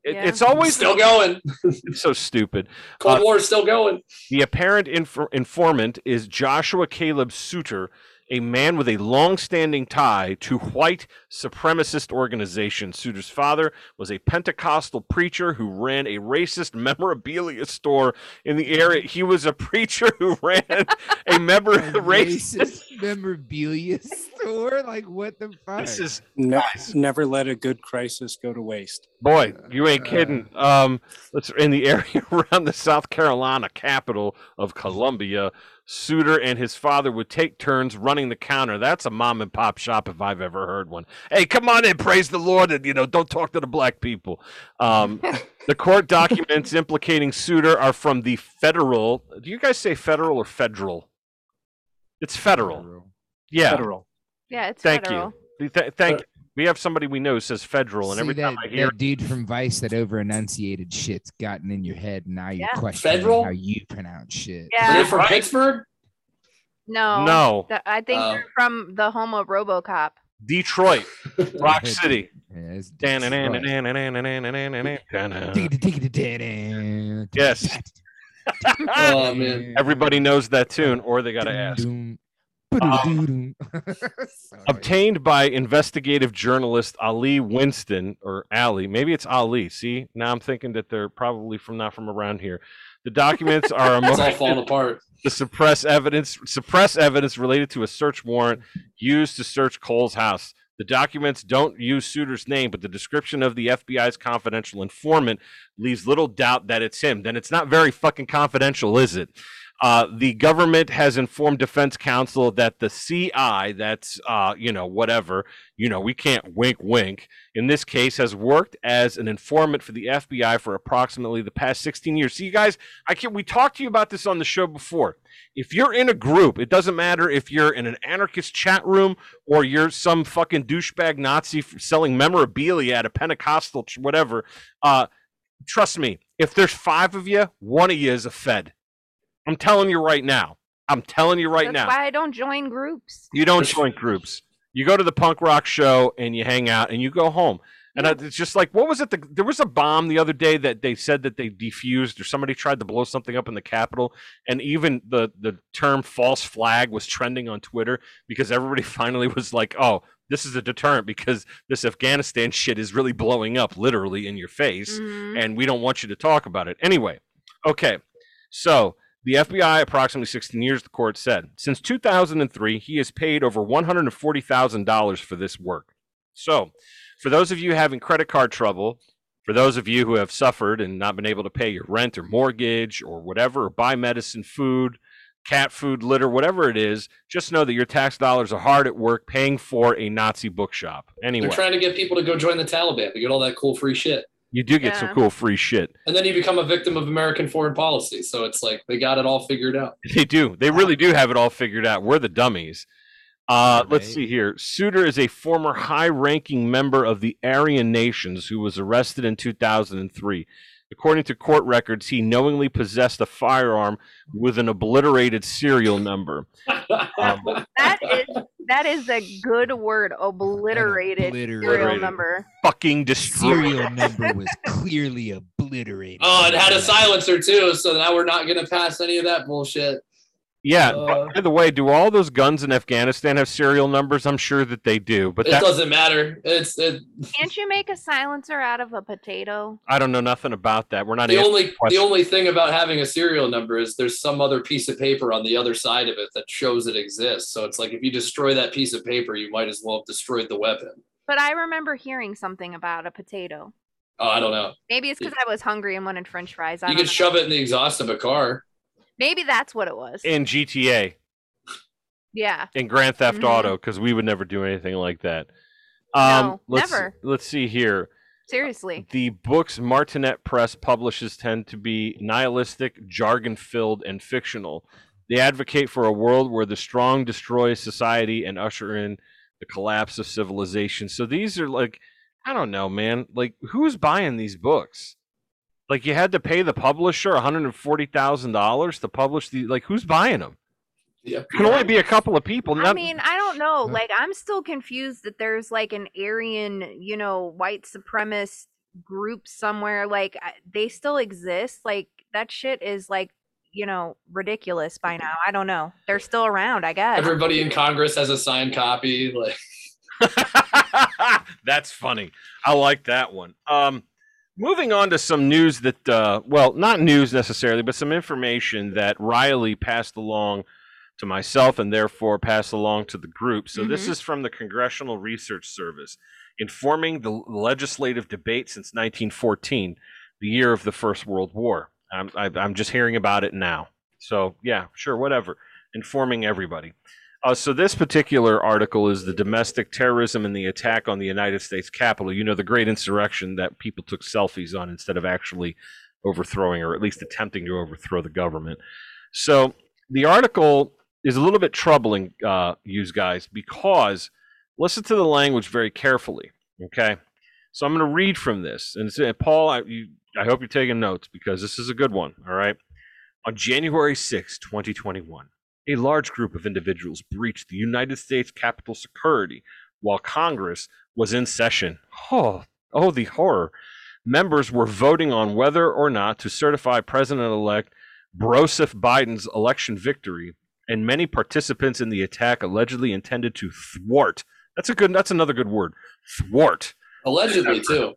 It- Yeah. It's always Still going. it's so stupid. Cold Uh, is still going. The apparent inf- informant is Joshua Caleb Sutter, a man with a long-standing tie to white supremacist organization. Sutter's father was a Pentecostal preacher who ran a racist memorabilia store in the area. He was a preacher who ran a member A racist. racist memorabilia store? Like what the fuck? This is No, never let a good crisis go to waste. Boy, you ain't kidding. Um, let's in the area around the South Carolina capital of Columbia. Sutter and his father would take turns running the counter. That's a mom and pop shop if I've ever heard one. Hey, come on in, praise the Lord, and you know, don't talk to the black people. Um, the court documents implicating Sutter are from the federal. Do you guys say federal or federal? It's federal. Yeah. Federal. Yeah, it's federal. Thank federal. you. Th- thank. We have somebody we know says federal, and See every that, time I hear that dude from Vice that over enunciated shit's gotten in your head, and now you're Yeah. questioning Federal? how you pronounce shit. Are Yeah. they from Pittsburgh? No. No. Th- I think Oh. they're from the home of RoboCop. Detroit, Rock City. Yeah, it's Yes. Yes. Oh man. Everybody knows that tune, or they got to ask. Um, obtained by investigative journalist Ali Winston, or Ali, maybe it's Ali. See, now I'm thinking that they're probably from not from around here. The documents are It's all among falling apart. to suppress evidence suppress evidence related to a search warrant used to search Cole's house. The documents don't use Sutter's name, but the description of the FBI's confidential informant leaves little doubt that it's him. Then it's not very fucking confidential, is it? Uh, the government has informed defense counsel that the CI, that's, uh, you know, whatever, you know, we can't wink wink, in this case has worked as an informant for the FBI for approximately the past 16 years. See, you guys, I can we talked to you about this on the show before. If you're in a group, it doesn't matter if you're in an anarchist chat room or you're some fucking douchebag Nazi selling memorabilia at a Pentecostal whatever. Uh, trust me, if there's five of you, one of you is a Fed. I'm telling you right now. I'm telling you right That's now. That's why I don't join groups. You don't join groups. You go to the punk rock show and you hang out and you go home. And I- it's just like, what was it? The, there was a bomb the other day that they said that they defused, or somebody tried to blow something up in the Capitol, and even the the term "false flag" was trending on Twitter because everybody finally was like, "Oh, this is a deterrent because this Afghanistan shit is really blowing up, literally in your face, Mhm. and we don't want you to talk about it." Anyway, okay, so the FBI, approximately 16 years, the court said. Since 2003, he has paid over $140,000 for this work. So, for those of you having credit card trouble, for those of you who have suffered and not been able to pay your rent or mortgage or whatever, or buy medicine, food, cat food, litter, whatever it is, just know that your tax dollars are hard at work paying for a Nazi bookshop. Anyway, They're trying to get people to go join the Taliban to get all that cool free shit. You do get some cool free shit. And then you become a victim of American foreign policy. So it's like they got it all figured out. They do. They really do have it all figured out. We're the dummies. Uh, let's see here. Sutter is a former high ranking member of the Aryan Nations who was arrested in 2003. According to court records, he knowingly possessed a firearm with an obliterated serial number. Um, That is that is a good word. Obliterated serial number. fucking destroyed. serial number was clearly obliterated. Oh, it had a silencer too. So now we're not going to pass any of that bullshit. Yeah. Uh, by the way, do all those guns in Afghanistan have serial numbers? I'm sure that they do, but it that doesn't matter. It's it, Can't you make a silencer out of a potato? I don't know nothing about that. We're not the asking only the only thing about having a serial number is there's some other piece of paper on the other side of it that shows it exists. So it's like if you destroy that piece of paper, you might as well have destroyed the weapon. But I remember hearing something about a potato. Oh, I don't know. Maybe it's because I was hungry and wanted French fries. I You don't could know. shove it in the exhaust of a car. Maybe that's what it was. in GTA. yeah. in Grand Theft Mhm. Auto because we would never do anything like that. Um, No, let's, never. Let's see here. Seriously. The books Martinet Press publishes tend to be nihilistic, jargon filled, and fictional. They advocate for a world where the strong destroy society and usher in the collapse of civilization. So these are like, I don't know, man. Like, who's buying these books? Like, you had to pay the publisher one hundred and forty thousand dollars to publish the. Like, who's buying them? Yeah. Can only be a couple of people. I mean, I don't know. Like, I'm still confused that there's like an Aryan, you know, white supremacist group somewhere. Like, they still exist. Like, that shit is like, you know, ridiculous by now. I don't know. They're still around, I guess. Everybody in Congress has a signed copy. Like That's funny. I like that one. Um, moving on to some news that, uh, well, not news necessarily, but some information that Riley passed along to myself and therefore passed along to the group. So this Mhm. is from the Congressional Research Service, informing the legislative debate since 1914, the year of the First World War. I'm, I'm just hearing about it now. So yeah, sure, whatever. Informing everybody. Uh, so this particular article is the domestic terrorism and the attack on the United States Capitol. You know, the great insurrection that people took selfies on instead of actually overthrowing or at least attempting to overthrow the government. So the article is a little bit troubling, uh, you guys, because listen to the language very carefully. Okay, so I'm going to read from this, and uh, Paul, I, you, I hope you're taking notes because this is a good one. All right, on January 6, 2021 a large group of individuals breached the United States Capitol security while Congress was in session. Oh, oh, the horror. Members were voting on whether or not to certify President elect Joseph Biden's election victory, and many participants in the attack allegedly intended to thwart. That's a good that's another good word. Thwart. allegedly too.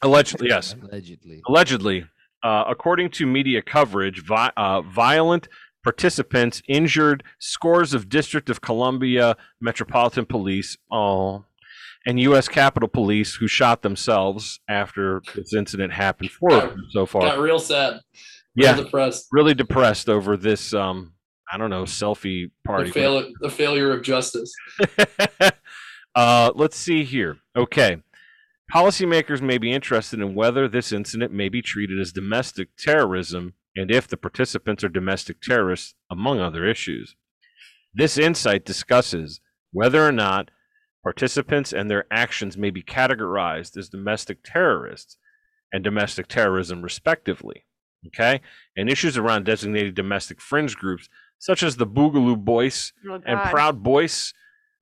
Allegedly, yes. Allegedly. Allegedly, uh, according to media coverage, vi- uh, violent participants injured scores of District of Columbia Metropolitan Police, oh, and U.S. Capitol Police who shot themselves after this incident happened. Four so far. Got real sad. Real Yeah, depressed. really depressed over this. Um, I don't know, selfie party. The, fail- the failure of justice. uh, let's see here. Okay. Policymakers may be interested in whether this incident may be treated as domestic terrorism and if the participants are domestic terrorists, among other issues. This insight discusses whether or not participants and their actions may be categorized as domestic terrorists and domestic terrorism, respectively. Okay? And issues around designated domestic fringe groups, such as the Boogaloo Boys Oh, and Proud Boys.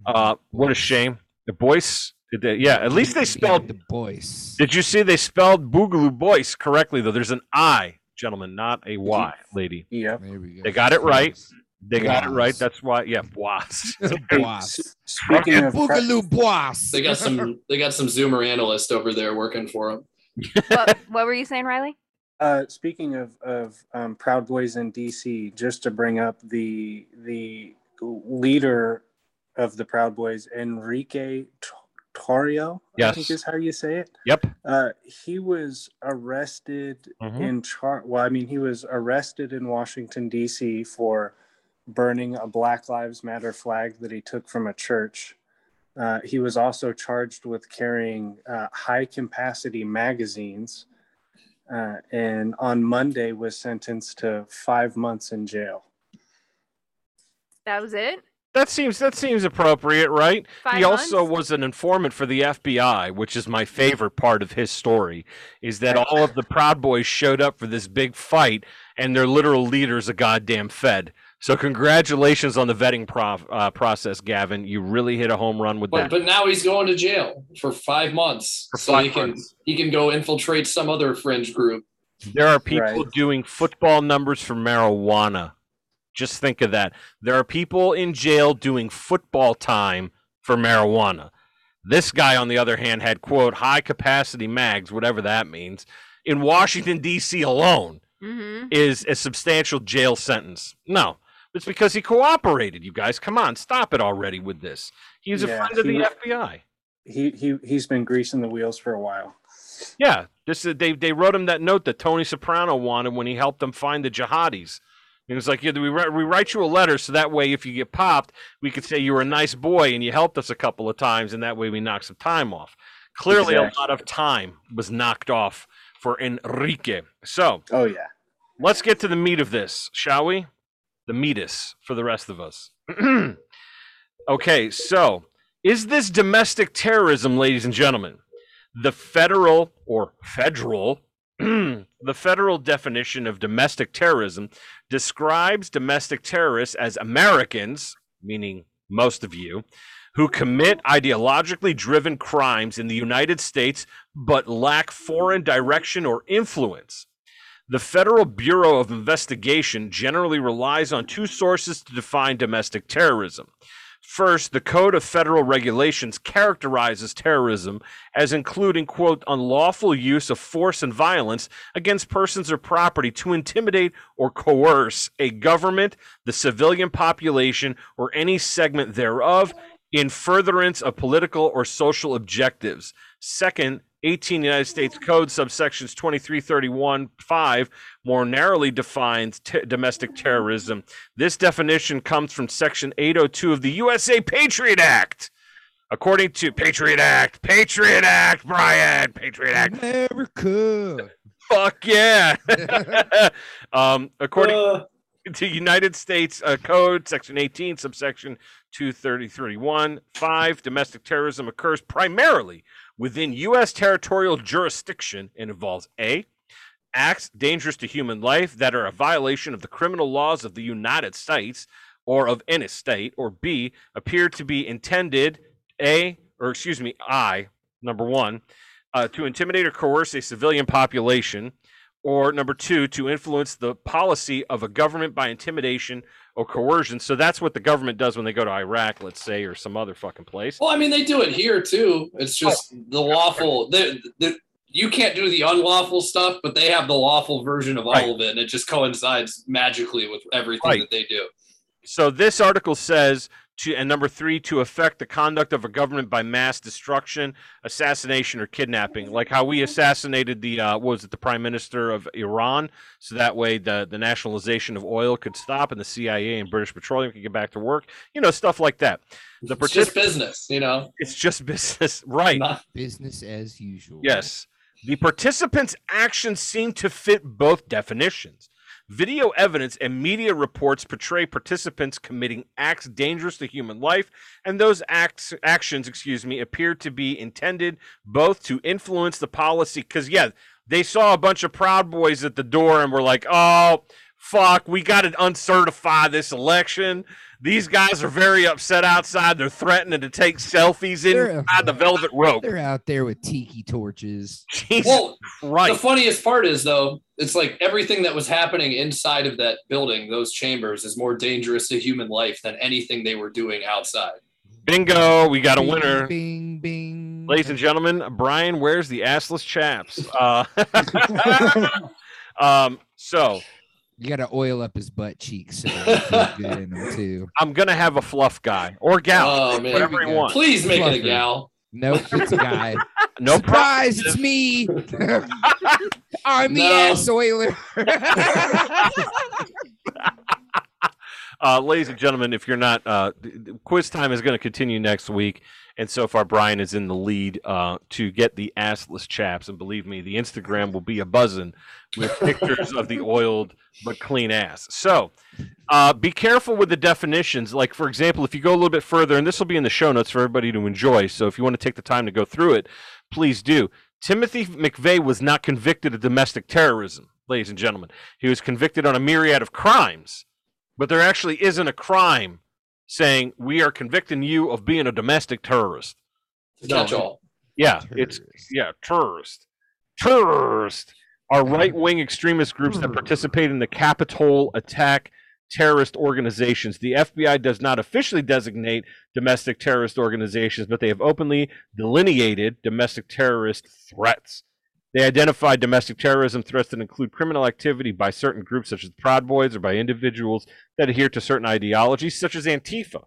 Uh, what a shame. The Boys, did they, yeah, at least they spelled. the boys. Did you see they spelled Boogaloo Boys correctly, though? There's an I, gentlemen, not a Y, lady. Yep. There we go. They got it right. They got it right. That's why, yeah, Bois. Bois. Speaking of, Boogaloo boss. They got some. they got some Zoomer analyst over there working for them. what, what were you saying, Riley? uh, speaking of of um, Proud Boys in DC, just to bring up the the leader of the Proud Boys, Enrique T- Tarrio, I think is how you say it. Yep. Uh, he was arrested Mhm. in char. Well, I mean, he was arrested in Washington D.C. for burning a Black Lives Matter flag that he took from a church. Uh, he was also charged with carrying uh, high capacity magazines, uh, and on Monday was sentenced to five months in jail. That was it? That seems that seems appropriate, right? Five he also was an informant for the FBI, which is my favorite part of his story. Is that all of the Proud Boys showed up for this big fight, and their literal leader's a goddamn Fed. So congratulations on the vetting prof, uh, process, Gavin. You really hit a home run with But that. but now he's going to jail for five months, For so five he can months. he can go infiltrate some other fringe group. There are people Right. doing football numbers for marijuana. Just think of that. There are people in jail doing football time for marijuana. This guy, on the other hand, had quote high capacity mags, whatever that means, in Washington D.C. alone Mm-hmm. is a substantial jail sentence. No, it's because he cooperated. You guys, come on, stop it already with this. He's a friend of he- the FBI. He he he's been greasing the wheels for a while. Yeah, this they they wrote him that note that Tony Soprano wanted when he helped them find the jihadis. He was like, "Yeah, we write, we write you a letter so that way if you get popped, we could say you were a nice boy and you helped us a couple of times, and that way we knock some time off." Clearly, a lot of time was knocked off for Enrique. So Oh yeah. let's get to the meat of this, shall we? The meatus for the rest of us. okay, so is this domestic terrorism, ladies and gentlemen? The federal or federal the federal definition of domestic terrorism describes domestic terrorists as Americans, meaning most of you, who commit ideologically driven crimes in the United States but lack foreign direction or influence. The Federal Bureau of Investigation generally relies on two sources to define domestic terrorism. First, the Code of Federal Regulations characterizes terrorism as including, quote, unlawful use of force and violence against persons or property to intimidate or coerce a government, the civilian population, or any segment thereof in furtherance of political or social objectives. Second, 18 United States Code subsections 2331 5 more narrowly defines t- domestic terrorism. This definition comes from section 802 of the USA Patriot Act. According to Patriot Act, Patriot Act, Brian, Patriot Act. America. Fuck yeah. um, according to United States uh, Code, Section 18, subsection 233.1, 5, domestic terrorism occurs primarily within U.S. territorial jurisdiction and involves A, acts dangerous to human life that are a violation of the criminal laws of the United States or of any state, or B, appear to be intended, A, or excuse me, I, number one, uh, to intimidate or coerce a civilian population, or number two, to influence the policy of a government by intimidation or coercion. So that's what the government does when they go to Iraq, let's say, or some other fucking place. Well, I mean, they do it here too. It's just the lawful. The, the, you can't do the unlawful stuff, but they have the lawful version of all Right. of it, and it just coincides magically with everything Right. that they do. So this article says to and number three to affect the conduct of a government by mass destruction, assassination, or kidnapping, like how we assassinated the uh, what was it the prime minister of Iran, so that way the the nationalization of oil could stop and the CIA and British Petroleum could get back to work. You know stuff like that. The It's just business, you know. it's just business, right? Business as usual. Yes. The participants' actions seem to fit both definitions. Video evidence and media reports portray participants committing acts dangerous to human life, and those acts actions, excuse me, appear to be intended both to influence the policy. Because yeah, they saw a bunch of Proud Boys at the door and were like, "Oh, fuck, we got to uncertify this election." These guys are very upset outside. They're threatening to take selfies They're- inside the velvet rope. They're out there with tiki torches. Jesus Well, Christ. the funniest part is though, it's like everything that was happening inside of that building, those chambers, is more dangerous to human life than anything they were doing outside. Bingo, we got a winner. Bing, bing. Ladies and gentlemen, Brian wears the assless chaps. Uh, um, so You got to oil up his butt cheeks so good in them too. I'm gonna have a fluff guy or gal, Oh man, whatever you want. please make it a gal. Nope, it's a guy. No Surprise, it's me. I'm the No. ass oiler. Uh, ladies and gentlemen, if you're not, uh, th- th- quiz time is going to continue next week, and so far Brian is in the lead uh, to get the assless chaps. And believe me, the Instagram will be a buzzing with pictures of the oiled but clean ass. So, uh, be careful with the definitions. Like, for example, if you go a little bit further, and this will be in the show notes for everybody to enjoy. So, if you want to take the time to go through it, please do. Timothy McVeigh was not convicted of domestic terrorism, ladies and gentlemen. He was convicted on a myriad of crimes but there actually isn't a crime saying we are convicting you of being a domestic terrorist. To catch all. Yeah, it's yeah, terrorist. Terrorist are right wing extremist groups that hmm. participate in the Capitol attack terrorist organizations. The FBI does not officially designate domestic terrorist organizations, but they have openly delineated domestic terrorist threats. They identify domestic terrorism threats that include criminal activity by certain groups, such as the Proud Boys, or by individuals that adhere to certain ideologies, such as Antifa.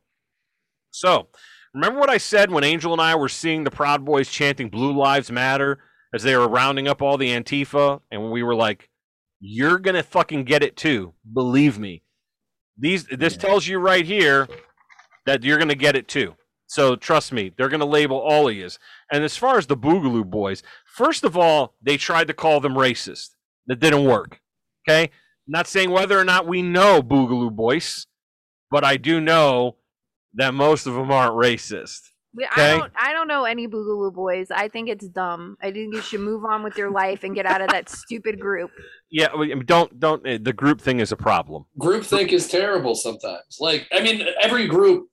So, remember what I said when Angel and I were seeing the Proud Boys chanting Blue Lives Matter as they were rounding up all the Antifa? And we were like, you're to fucking get it too. Believe me. These This tells you right here that you're to get it too. So trust me, they're to label all of you. And as far as the Boogaloo Boys, first of all, they tried to call them racist. That didn't work. Okay? Not saying whether or not we know Boogaloo Boys, but I do know that most of them aren't racist. We- Okay. I don't. I don't know any Boogaloo boys. I think it's dumb. I think you should move on with your life and get out of that stupid group. Yeah, I mean, don't don't. uh, The group thing is a problem. Group think is terrible sometimes. Like, I mean, every group.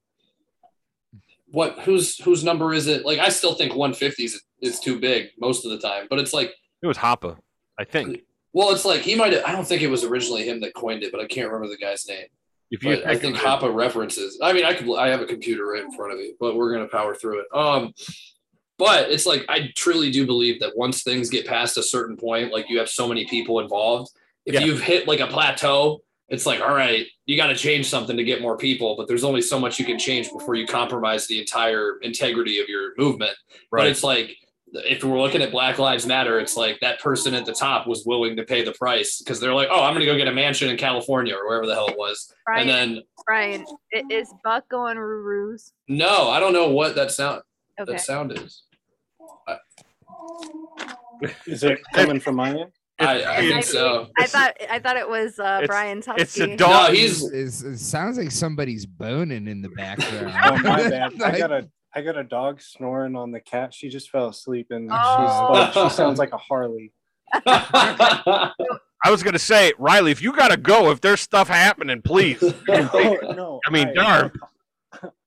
What whose whose number is it? Like, I still think 150 is is too big most of the time, but it's like, It was Hoppa, I think. well, it's like he might. have I don't think it was originally him that coined it, but I can't remember the guy's name. If you I think Hoppa references. I mean, I could. I have a computer right in front of me, but we're gonna power through it. Um, but it's like I truly do believe that once things get past a certain point, like you have so many people involved, if Yeah. you've hit like a plateau, it's like all right, you got to change something to get more people. But there's only so much you can change before you compromise the entire integrity of your movement. But it's like if we're looking at Black Lives Matter, it's like that person at the top was willing to pay the price because they're like, oh, I'm gonna go get a mansion in California or wherever the hell it was. Brian, And then Brian, is Buck going Ruru's? no, I don't know what that sound Okay. that sound is. Is it coming from my end? I, I think so. I thought. I thought it was uh, It's- Brian's husky. it's a No, dog. he's It's- it sounds like somebody's boning in the background. Oh my bad. I got a I got a dog snoring on the cat. She just fell asleep and Oh. she's like, she sounds like a Harley. I was gonna say, Riley, if you gotta go, if there's stuff happening, please. No, no. I mean, darn.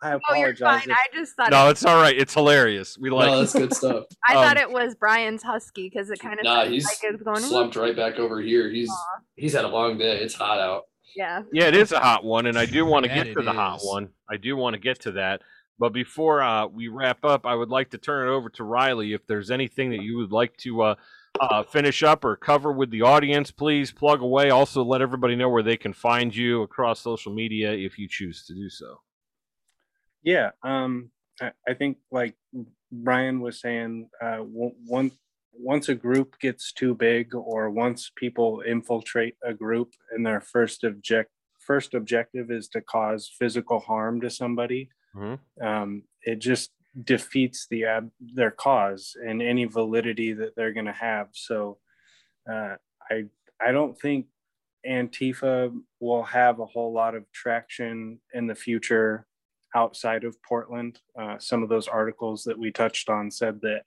I Oh, you're apologize. fine. I just thought. No, it, it's all right. It's hilarious. We like. no, that's good stuff. I thought um, it was Brian's husky because it kind of Nah, he's like it was going. slumped right back over here. He's he's had a long day. It's hot out. Yeah. Yeah, it is a hot one, and I do want to get to it the hot one. I do want to get to that. But before uh, we wrap up, I would like to turn it over to Riley. If there's anything that you would like to uh, uh, finish up or cover with the audience, please plug away. Also, let everybody know where they can find you across social media if you choose to do so. Yeah, um, I, I think like Brian was saying, uh, one once a group gets too big, or once people infiltrate a group, and their first object first objective is to cause physical harm to somebody, Mhm. um, it just defeats the ab- their cause and any validity that they're going to have. So, uh, I I don't think Antifa will have a whole lot of traction in the future outside of Portland. Uh, some of those articles that we touched on said that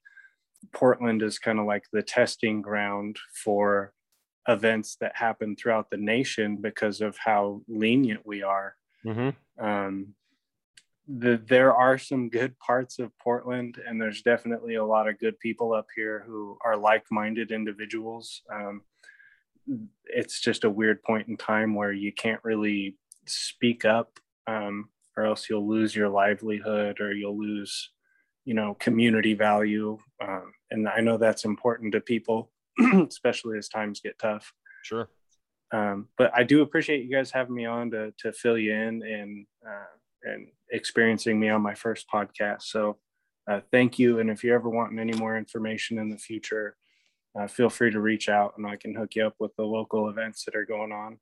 Portland is kind of like the testing ground for events that happen throughout the nation because of how lenient we are. Mm-hmm. Um, the, there are some good parts of Portland, and there's definitely a lot of good people up here who are like minded individuals. Um, it's just a weird point in time where you can't really speak up, um, or else you'll lose your livelihood or you'll lose, you know, community value. Um, and I know that's important to people, especially as times get tough Sure. um, but I do appreciate you guys having me on to to fill you in and uh, and experiencing me on my first podcast. So uh, thank you. And if you're ever wanting any more information in the future, uh, feel free to reach out and I can hook you up with the local events that are going on.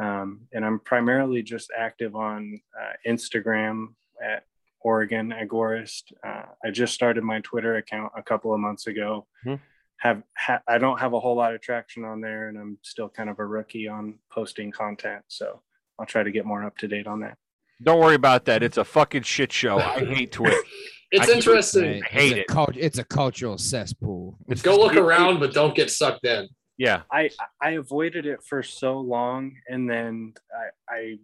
Um, and I'm primarily just active on uh, Instagram at Oregon Agorist. Uh, I just started my Twitter account a couple of months ago. Hmm. Have ha- I don't have a whole lot of traction on there, and I'm still kind of a rookie on posting content. So I'll try to get more up to date on that. Don't worry about that. It's a fucking shit show. I hate Twitter. It's I- interesting. I hate it's it. A cult, it's a cultural cesspool. It's Go look around, but don't get sucked in. Yeah. I I avoided it for so long, and then I I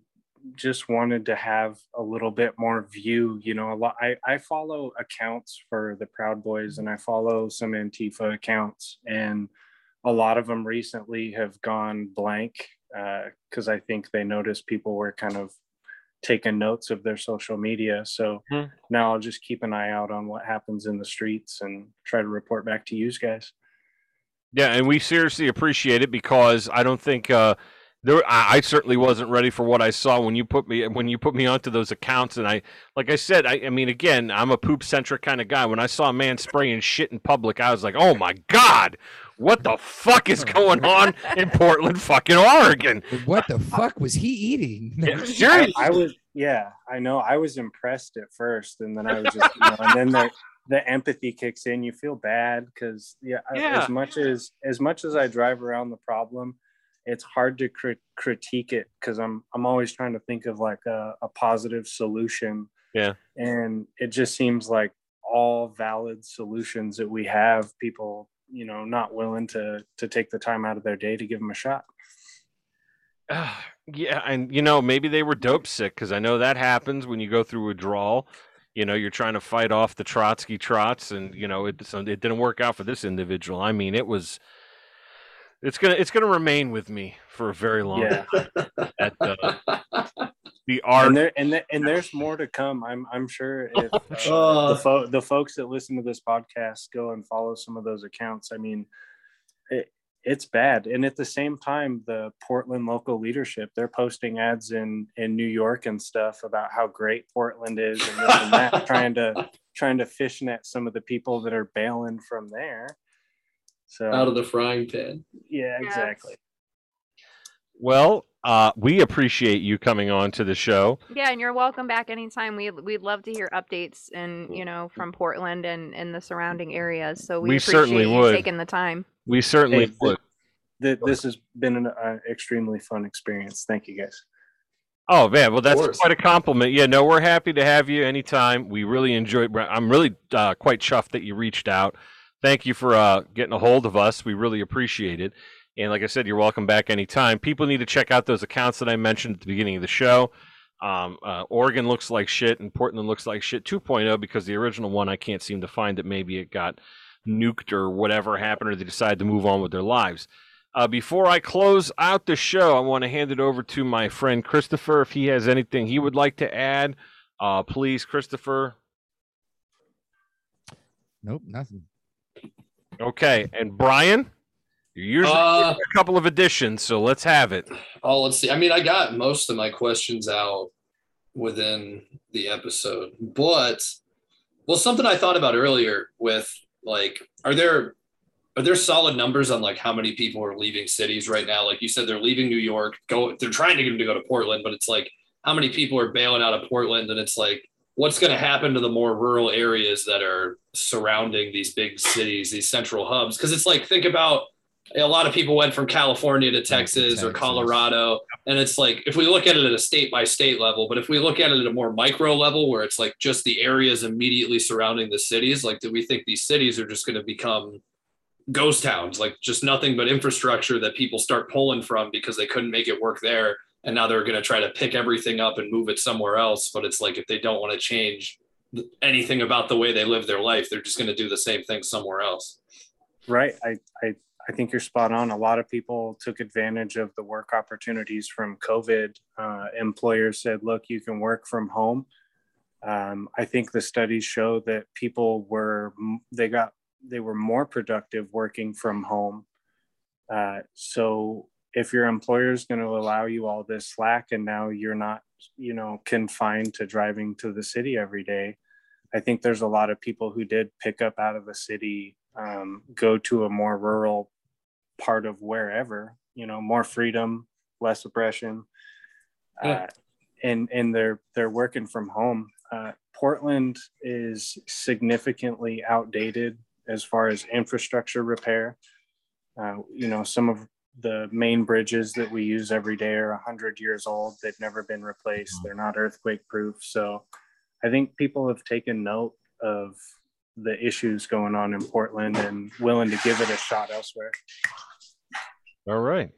just wanted to have a little bit more view. You know, a lot. I I follow accounts for the Proud Boys, and I follow some Antifa accounts, and a lot of them recently have gone blank uh, because I think they noticed people were kind of taking notes of their social media. So Hmm. now I'll just keep an eye out on what happens in the streets and try to report back to you guys. Yeah, and we seriously appreciate it because I don't think uh, there. I, I certainly wasn't ready for what I saw when you put me when you put me onto those accounts, and I, like I said, I, I mean, again, I'm a poop centric kind of guy. When I saw a man spraying shit in public, I was like, oh my god, what the fuck is going on in Portland, fucking Oregon? What the fuck was he eating? I, Seriously, I was yeah i know i was impressed at first and then i was just you know, and then the, the empathy kicks in you feel bad because yeah, Yeah. as much as as much as i drive around the problem it's hard to crit- critique it because i'm i'm always trying to think of like a, a positive solution Yeah. And it just seems like all valid solutions that we have, people, you know, not willing to to take the time out of their day to give them a shot. yeah, and you know maybe they were dope sick because I know that happens when you go through withdrawal. You know, you're trying to fight off the Trotsky trots, and you know it. So it didn't work out for this individual. I mean, it was. It's gonna it's gonna remain with me for a very long Yeah. time. That, uh, the art. and there and there, and there's more to come. I'm I'm sure if uh, Uh. the fo- the folks that listen to this podcast go and follow some of those accounts. I mean, it, it's bad. And at the same time, the Portland local leadership they're posting ads in in New York and stuff about how great Portland is and this and that, trying to trying to fishnet some of the people that are bailing from there. So Out of the frying pan. yeah, exactly. Well, uh, we appreciate you coming on to the show. Yeah, and you're welcome back anytime. We we'd love to hear updates and you know from Portland and and the surrounding areas. So we, We appreciate certainly you would. taking the time. We certainly Hey, would. Th- this has been an uh, extremely fun experience. Thank you guys. Oh man, well that's quite a compliment. Yeah, no, we're happy to have you anytime. We really enjoyed. I'm really uh, quite chuffed that you reached out. Thank you for uh, getting a hold of us. We really appreciate it. And like I said, you're welcome back anytime. People need to check out those accounts that I mentioned at the beginning of the show. Um, uh, Oregon looks like shit, and Portland looks like shit 2.0 because the original one I can't seem to find it. Maybe it got nuked or whatever happened, or they decided to move on with their lives. Uh, before I close out the show, I want to hand it over to my friend Christopher. If he has anything he would like to add, uh, please, Christopher. Nope, nothing. Okay, and Brian, usually Uh, a couple of additions, so let's have it. Oh, let's see. I mean, I got most of my questions out within the episode, but well, something I thought about earlier with like, are there are there solid numbers on like how many people are leaving cities right now? Like you said, they're leaving New York, go they're trying to get them to go to Portland, but it's like how many people are bailing out of Portland, and it's like what's going to happen to the more rural areas that are surrounding these big cities, these central hubs? Because it's like think about a lot of people went from California to Texas, or Texas. Colorado. And it's like, if we look at it at a state by state level, but if we look at it at a more micro level where it's like just the areas immediately surrounding the cities, like, do we think these cities are just going to become ghost towns, like just nothing but infrastructure that people start pulling from because they couldn't make it work there? And now they're going to try to pick everything up and move it somewhere else. But it's like, if they don't want to change anything about the way they live their life, they're just going to do the same thing somewhere else. Right. I, I, I think you're spot on. A lot of people took advantage of the work opportunities from COVID. Uh, employers said, look, you can work from home. Um, I think the studies show that people were, they got, they were more productive working from home. Uh, so if your employer is going to allow you all this slack and now you're not, you know, confined to driving to the city every day, I think there's a lot of people who did pick up out of the city, um, go to a more rural part of wherever, you know, more freedom, less oppression, uh, and and they're they're working from home. Uh, Portland is significantly outdated as far as infrastructure repair. Uh, you know, some of the main bridges that we use every day are 100 years old. They've never been replaced. They're not earthquake proof. So I think people have taken note of the issues going on in Portland and willing to give it a shot elsewhere. All right.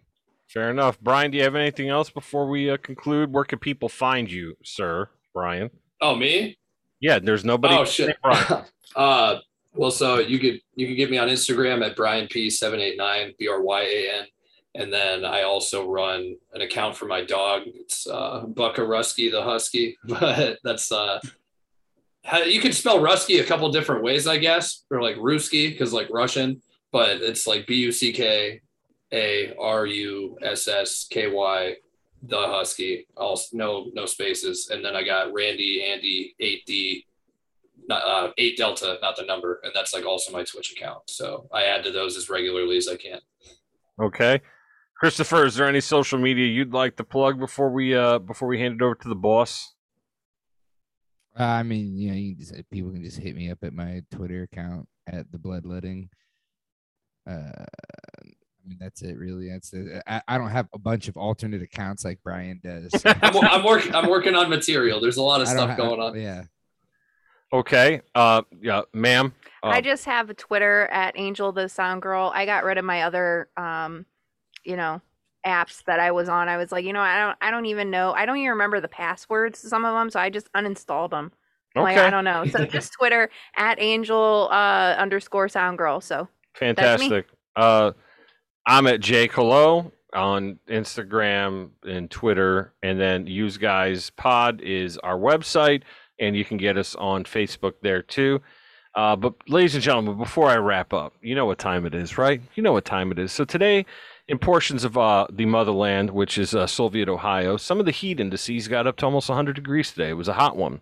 Fair enough. Brian, do you have anything else before we uh, conclude? Where can people find you, sir, Brian? Oh, me? Yeah, there's nobody. Oh shit. uh well so you could you can get me on Instagram at Brian P seven eight nine B R Y A N. And then I also run an account for my dog. It's uh Bucka Rusky the Husky. But that's uh how, you could spell Rusky a couple different ways, I guess, or like Ruski, because like Russian, but it's like B U C K A R U S S K Y the Husky, all no no spaces, and then I got Randy Andy eight D, uh, eight Delta, not the number, and that's like also my Twitch account. So I add to those as regularly as I can. Okay. Christopher, is there any social media you'd like to plug before we uh before we hand it over to the boss? Uh, I mean, you know, you can just, people can just hit me up at my Twitter account at the bloodletting. Uh, I I mean, that's it, really. That's it. I, I don't have a bunch of alternate accounts like Brian does. I'm, I'm working. I'm working on material. There's a lot of I stuff ha- going on. Yeah. Okay. Uh, yeah, ma'am. Uh, I just have a Twitter at Angel the Sound Girl. I got rid of my other, um, you know, apps that I was on. I was like, you know, I don't, I don't even know. I don't even remember the passwords to some of them, so I just uninstalled them. Okay. Like I don't know. So just Twitter at Angel uh, underscore Sound Girl. So Fantastic. Uh, I'm at J Colo on Instagram and Twitter, and then Use Guys Pod is our website, and you can get us on Facebook there too. Uh, but ladies and gentlemen, before I wrap up, you know what time it is, right? You know what time it is. So today, in portions of uh, the motherland, which is uh, Soviet Ohio, some of the heat indices got up to almost 100 degrees today. It was a hot one.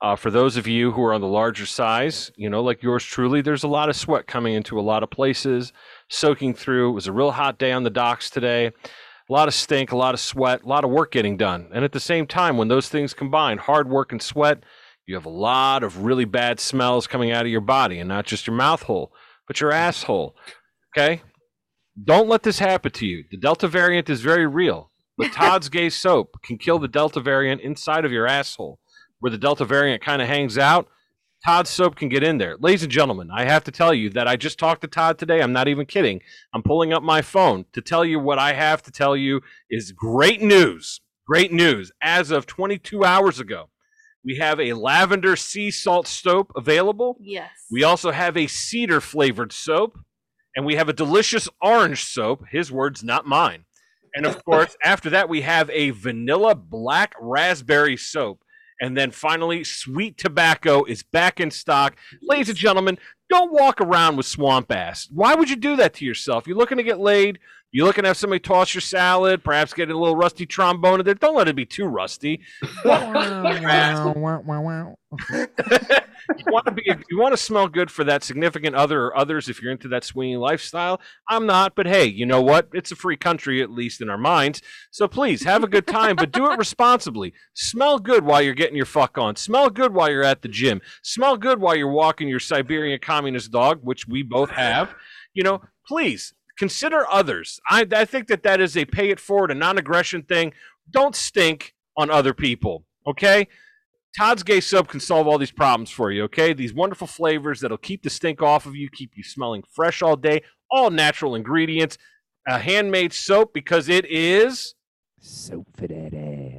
Uh, for those of you who are on the larger size, you know, like yours truly, there's a lot of sweat coming into a lot of places, soaking through. It was a real hot day on the docks today. A lot of stink, a lot of sweat, a lot of work getting done. And at the same time, when those things combine, hard work and sweat, you have a lot of really bad smells coming out of your body, and not just your mouth hole, but your asshole. Okay? Don't let this happen to you. The Delta variant is very real. But Todd's Gay Soap can kill the Delta variant inside of your asshole where the Delta variant kind of hangs out, Todd's soap can get in there. Ladies and gentlemen, I have to tell you that I just talked to Todd today. I'm not even kidding. I'm pulling up my phone to tell you what I have to tell you is great news. Great news. As of 22 hours ago, we have a lavender sea salt soap available. yes. We also have a cedar flavored soap, and we have a delicious orange soap. His words, not mine. And of course, after that, we have a vanilla black raspberry soap. And then finally, sweet tobacco is back in stock. Ladies and gentlemen, don't walk around with swamp ass. Why would you do that to yourself? You're looking to get laid. You're looking to have somebody toss your salad, perhaps get a little rusty trombone in there. Don't let it be too rusty. you want to be you want to smell good for that significant other or others if you're into that swinging lifestyle? I'm not but hey you know what? It's a free country at least in our minds. So please have a good time but do it responsibly. Smell good while you're getting your fuck on. Smell good while you're at the gym. Smell good while you're walking your siberian communist dog which we both have. You know please consider others. I, I think that that is a pay it forward a non-aggression thing. Don't stink on other people okay? Todd's Gay Soap can solve all these problems for you, okay? These wonderful flavors that'll keep the stink off of you, keep you smelling fresh all day, all natural ingredients, a handmade soap because it is soap for that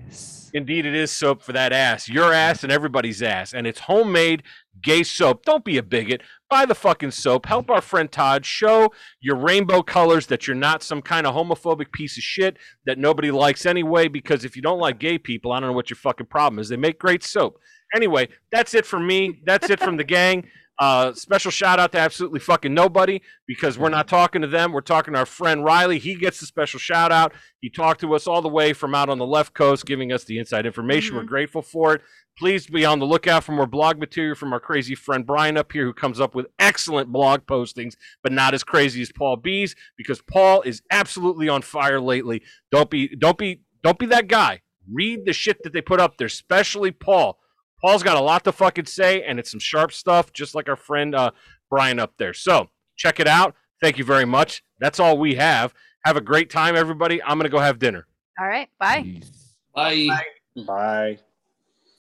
ass. Indeed, it is soap for that ass, your ass, and everybody's ass. And it's homemade gay soap. Don't be a bigot. Buy the fucking soap. Help our friend Todd show your rainbow colors that you're not some kind of homophobic piece of shit that nobody likes anyway. Because if you don't like gay people, I don't know what your fucking problem is. They make great soap. Anyway, that's it from me. That's it from the gang. Uh, special shout out to absolutely fucking nobody because we're not talking to them. We're talking to our friend Riley. He gets the special shout out. He talked to us all the way from out on the left coast, giving us the inside information. We're grateful for it. Please be on the lookout for more blog material from our crazy friend Brian up here, who comes up with excellent blog postings, but not as crazy as Paul B's because Paul is absolutely on fire lately. Don't be, don't be, don't be that guy. Read the shit that they put up there, especially Paul. Paul's got a lot to fucking say, and it's some sharp stuff, just like our friend uh, Brian up there. So check it out. Thank you very much. That's all we have. Have a great time, everybody. I'm gonna go have dinner. All right. Bye. Bye. Bye.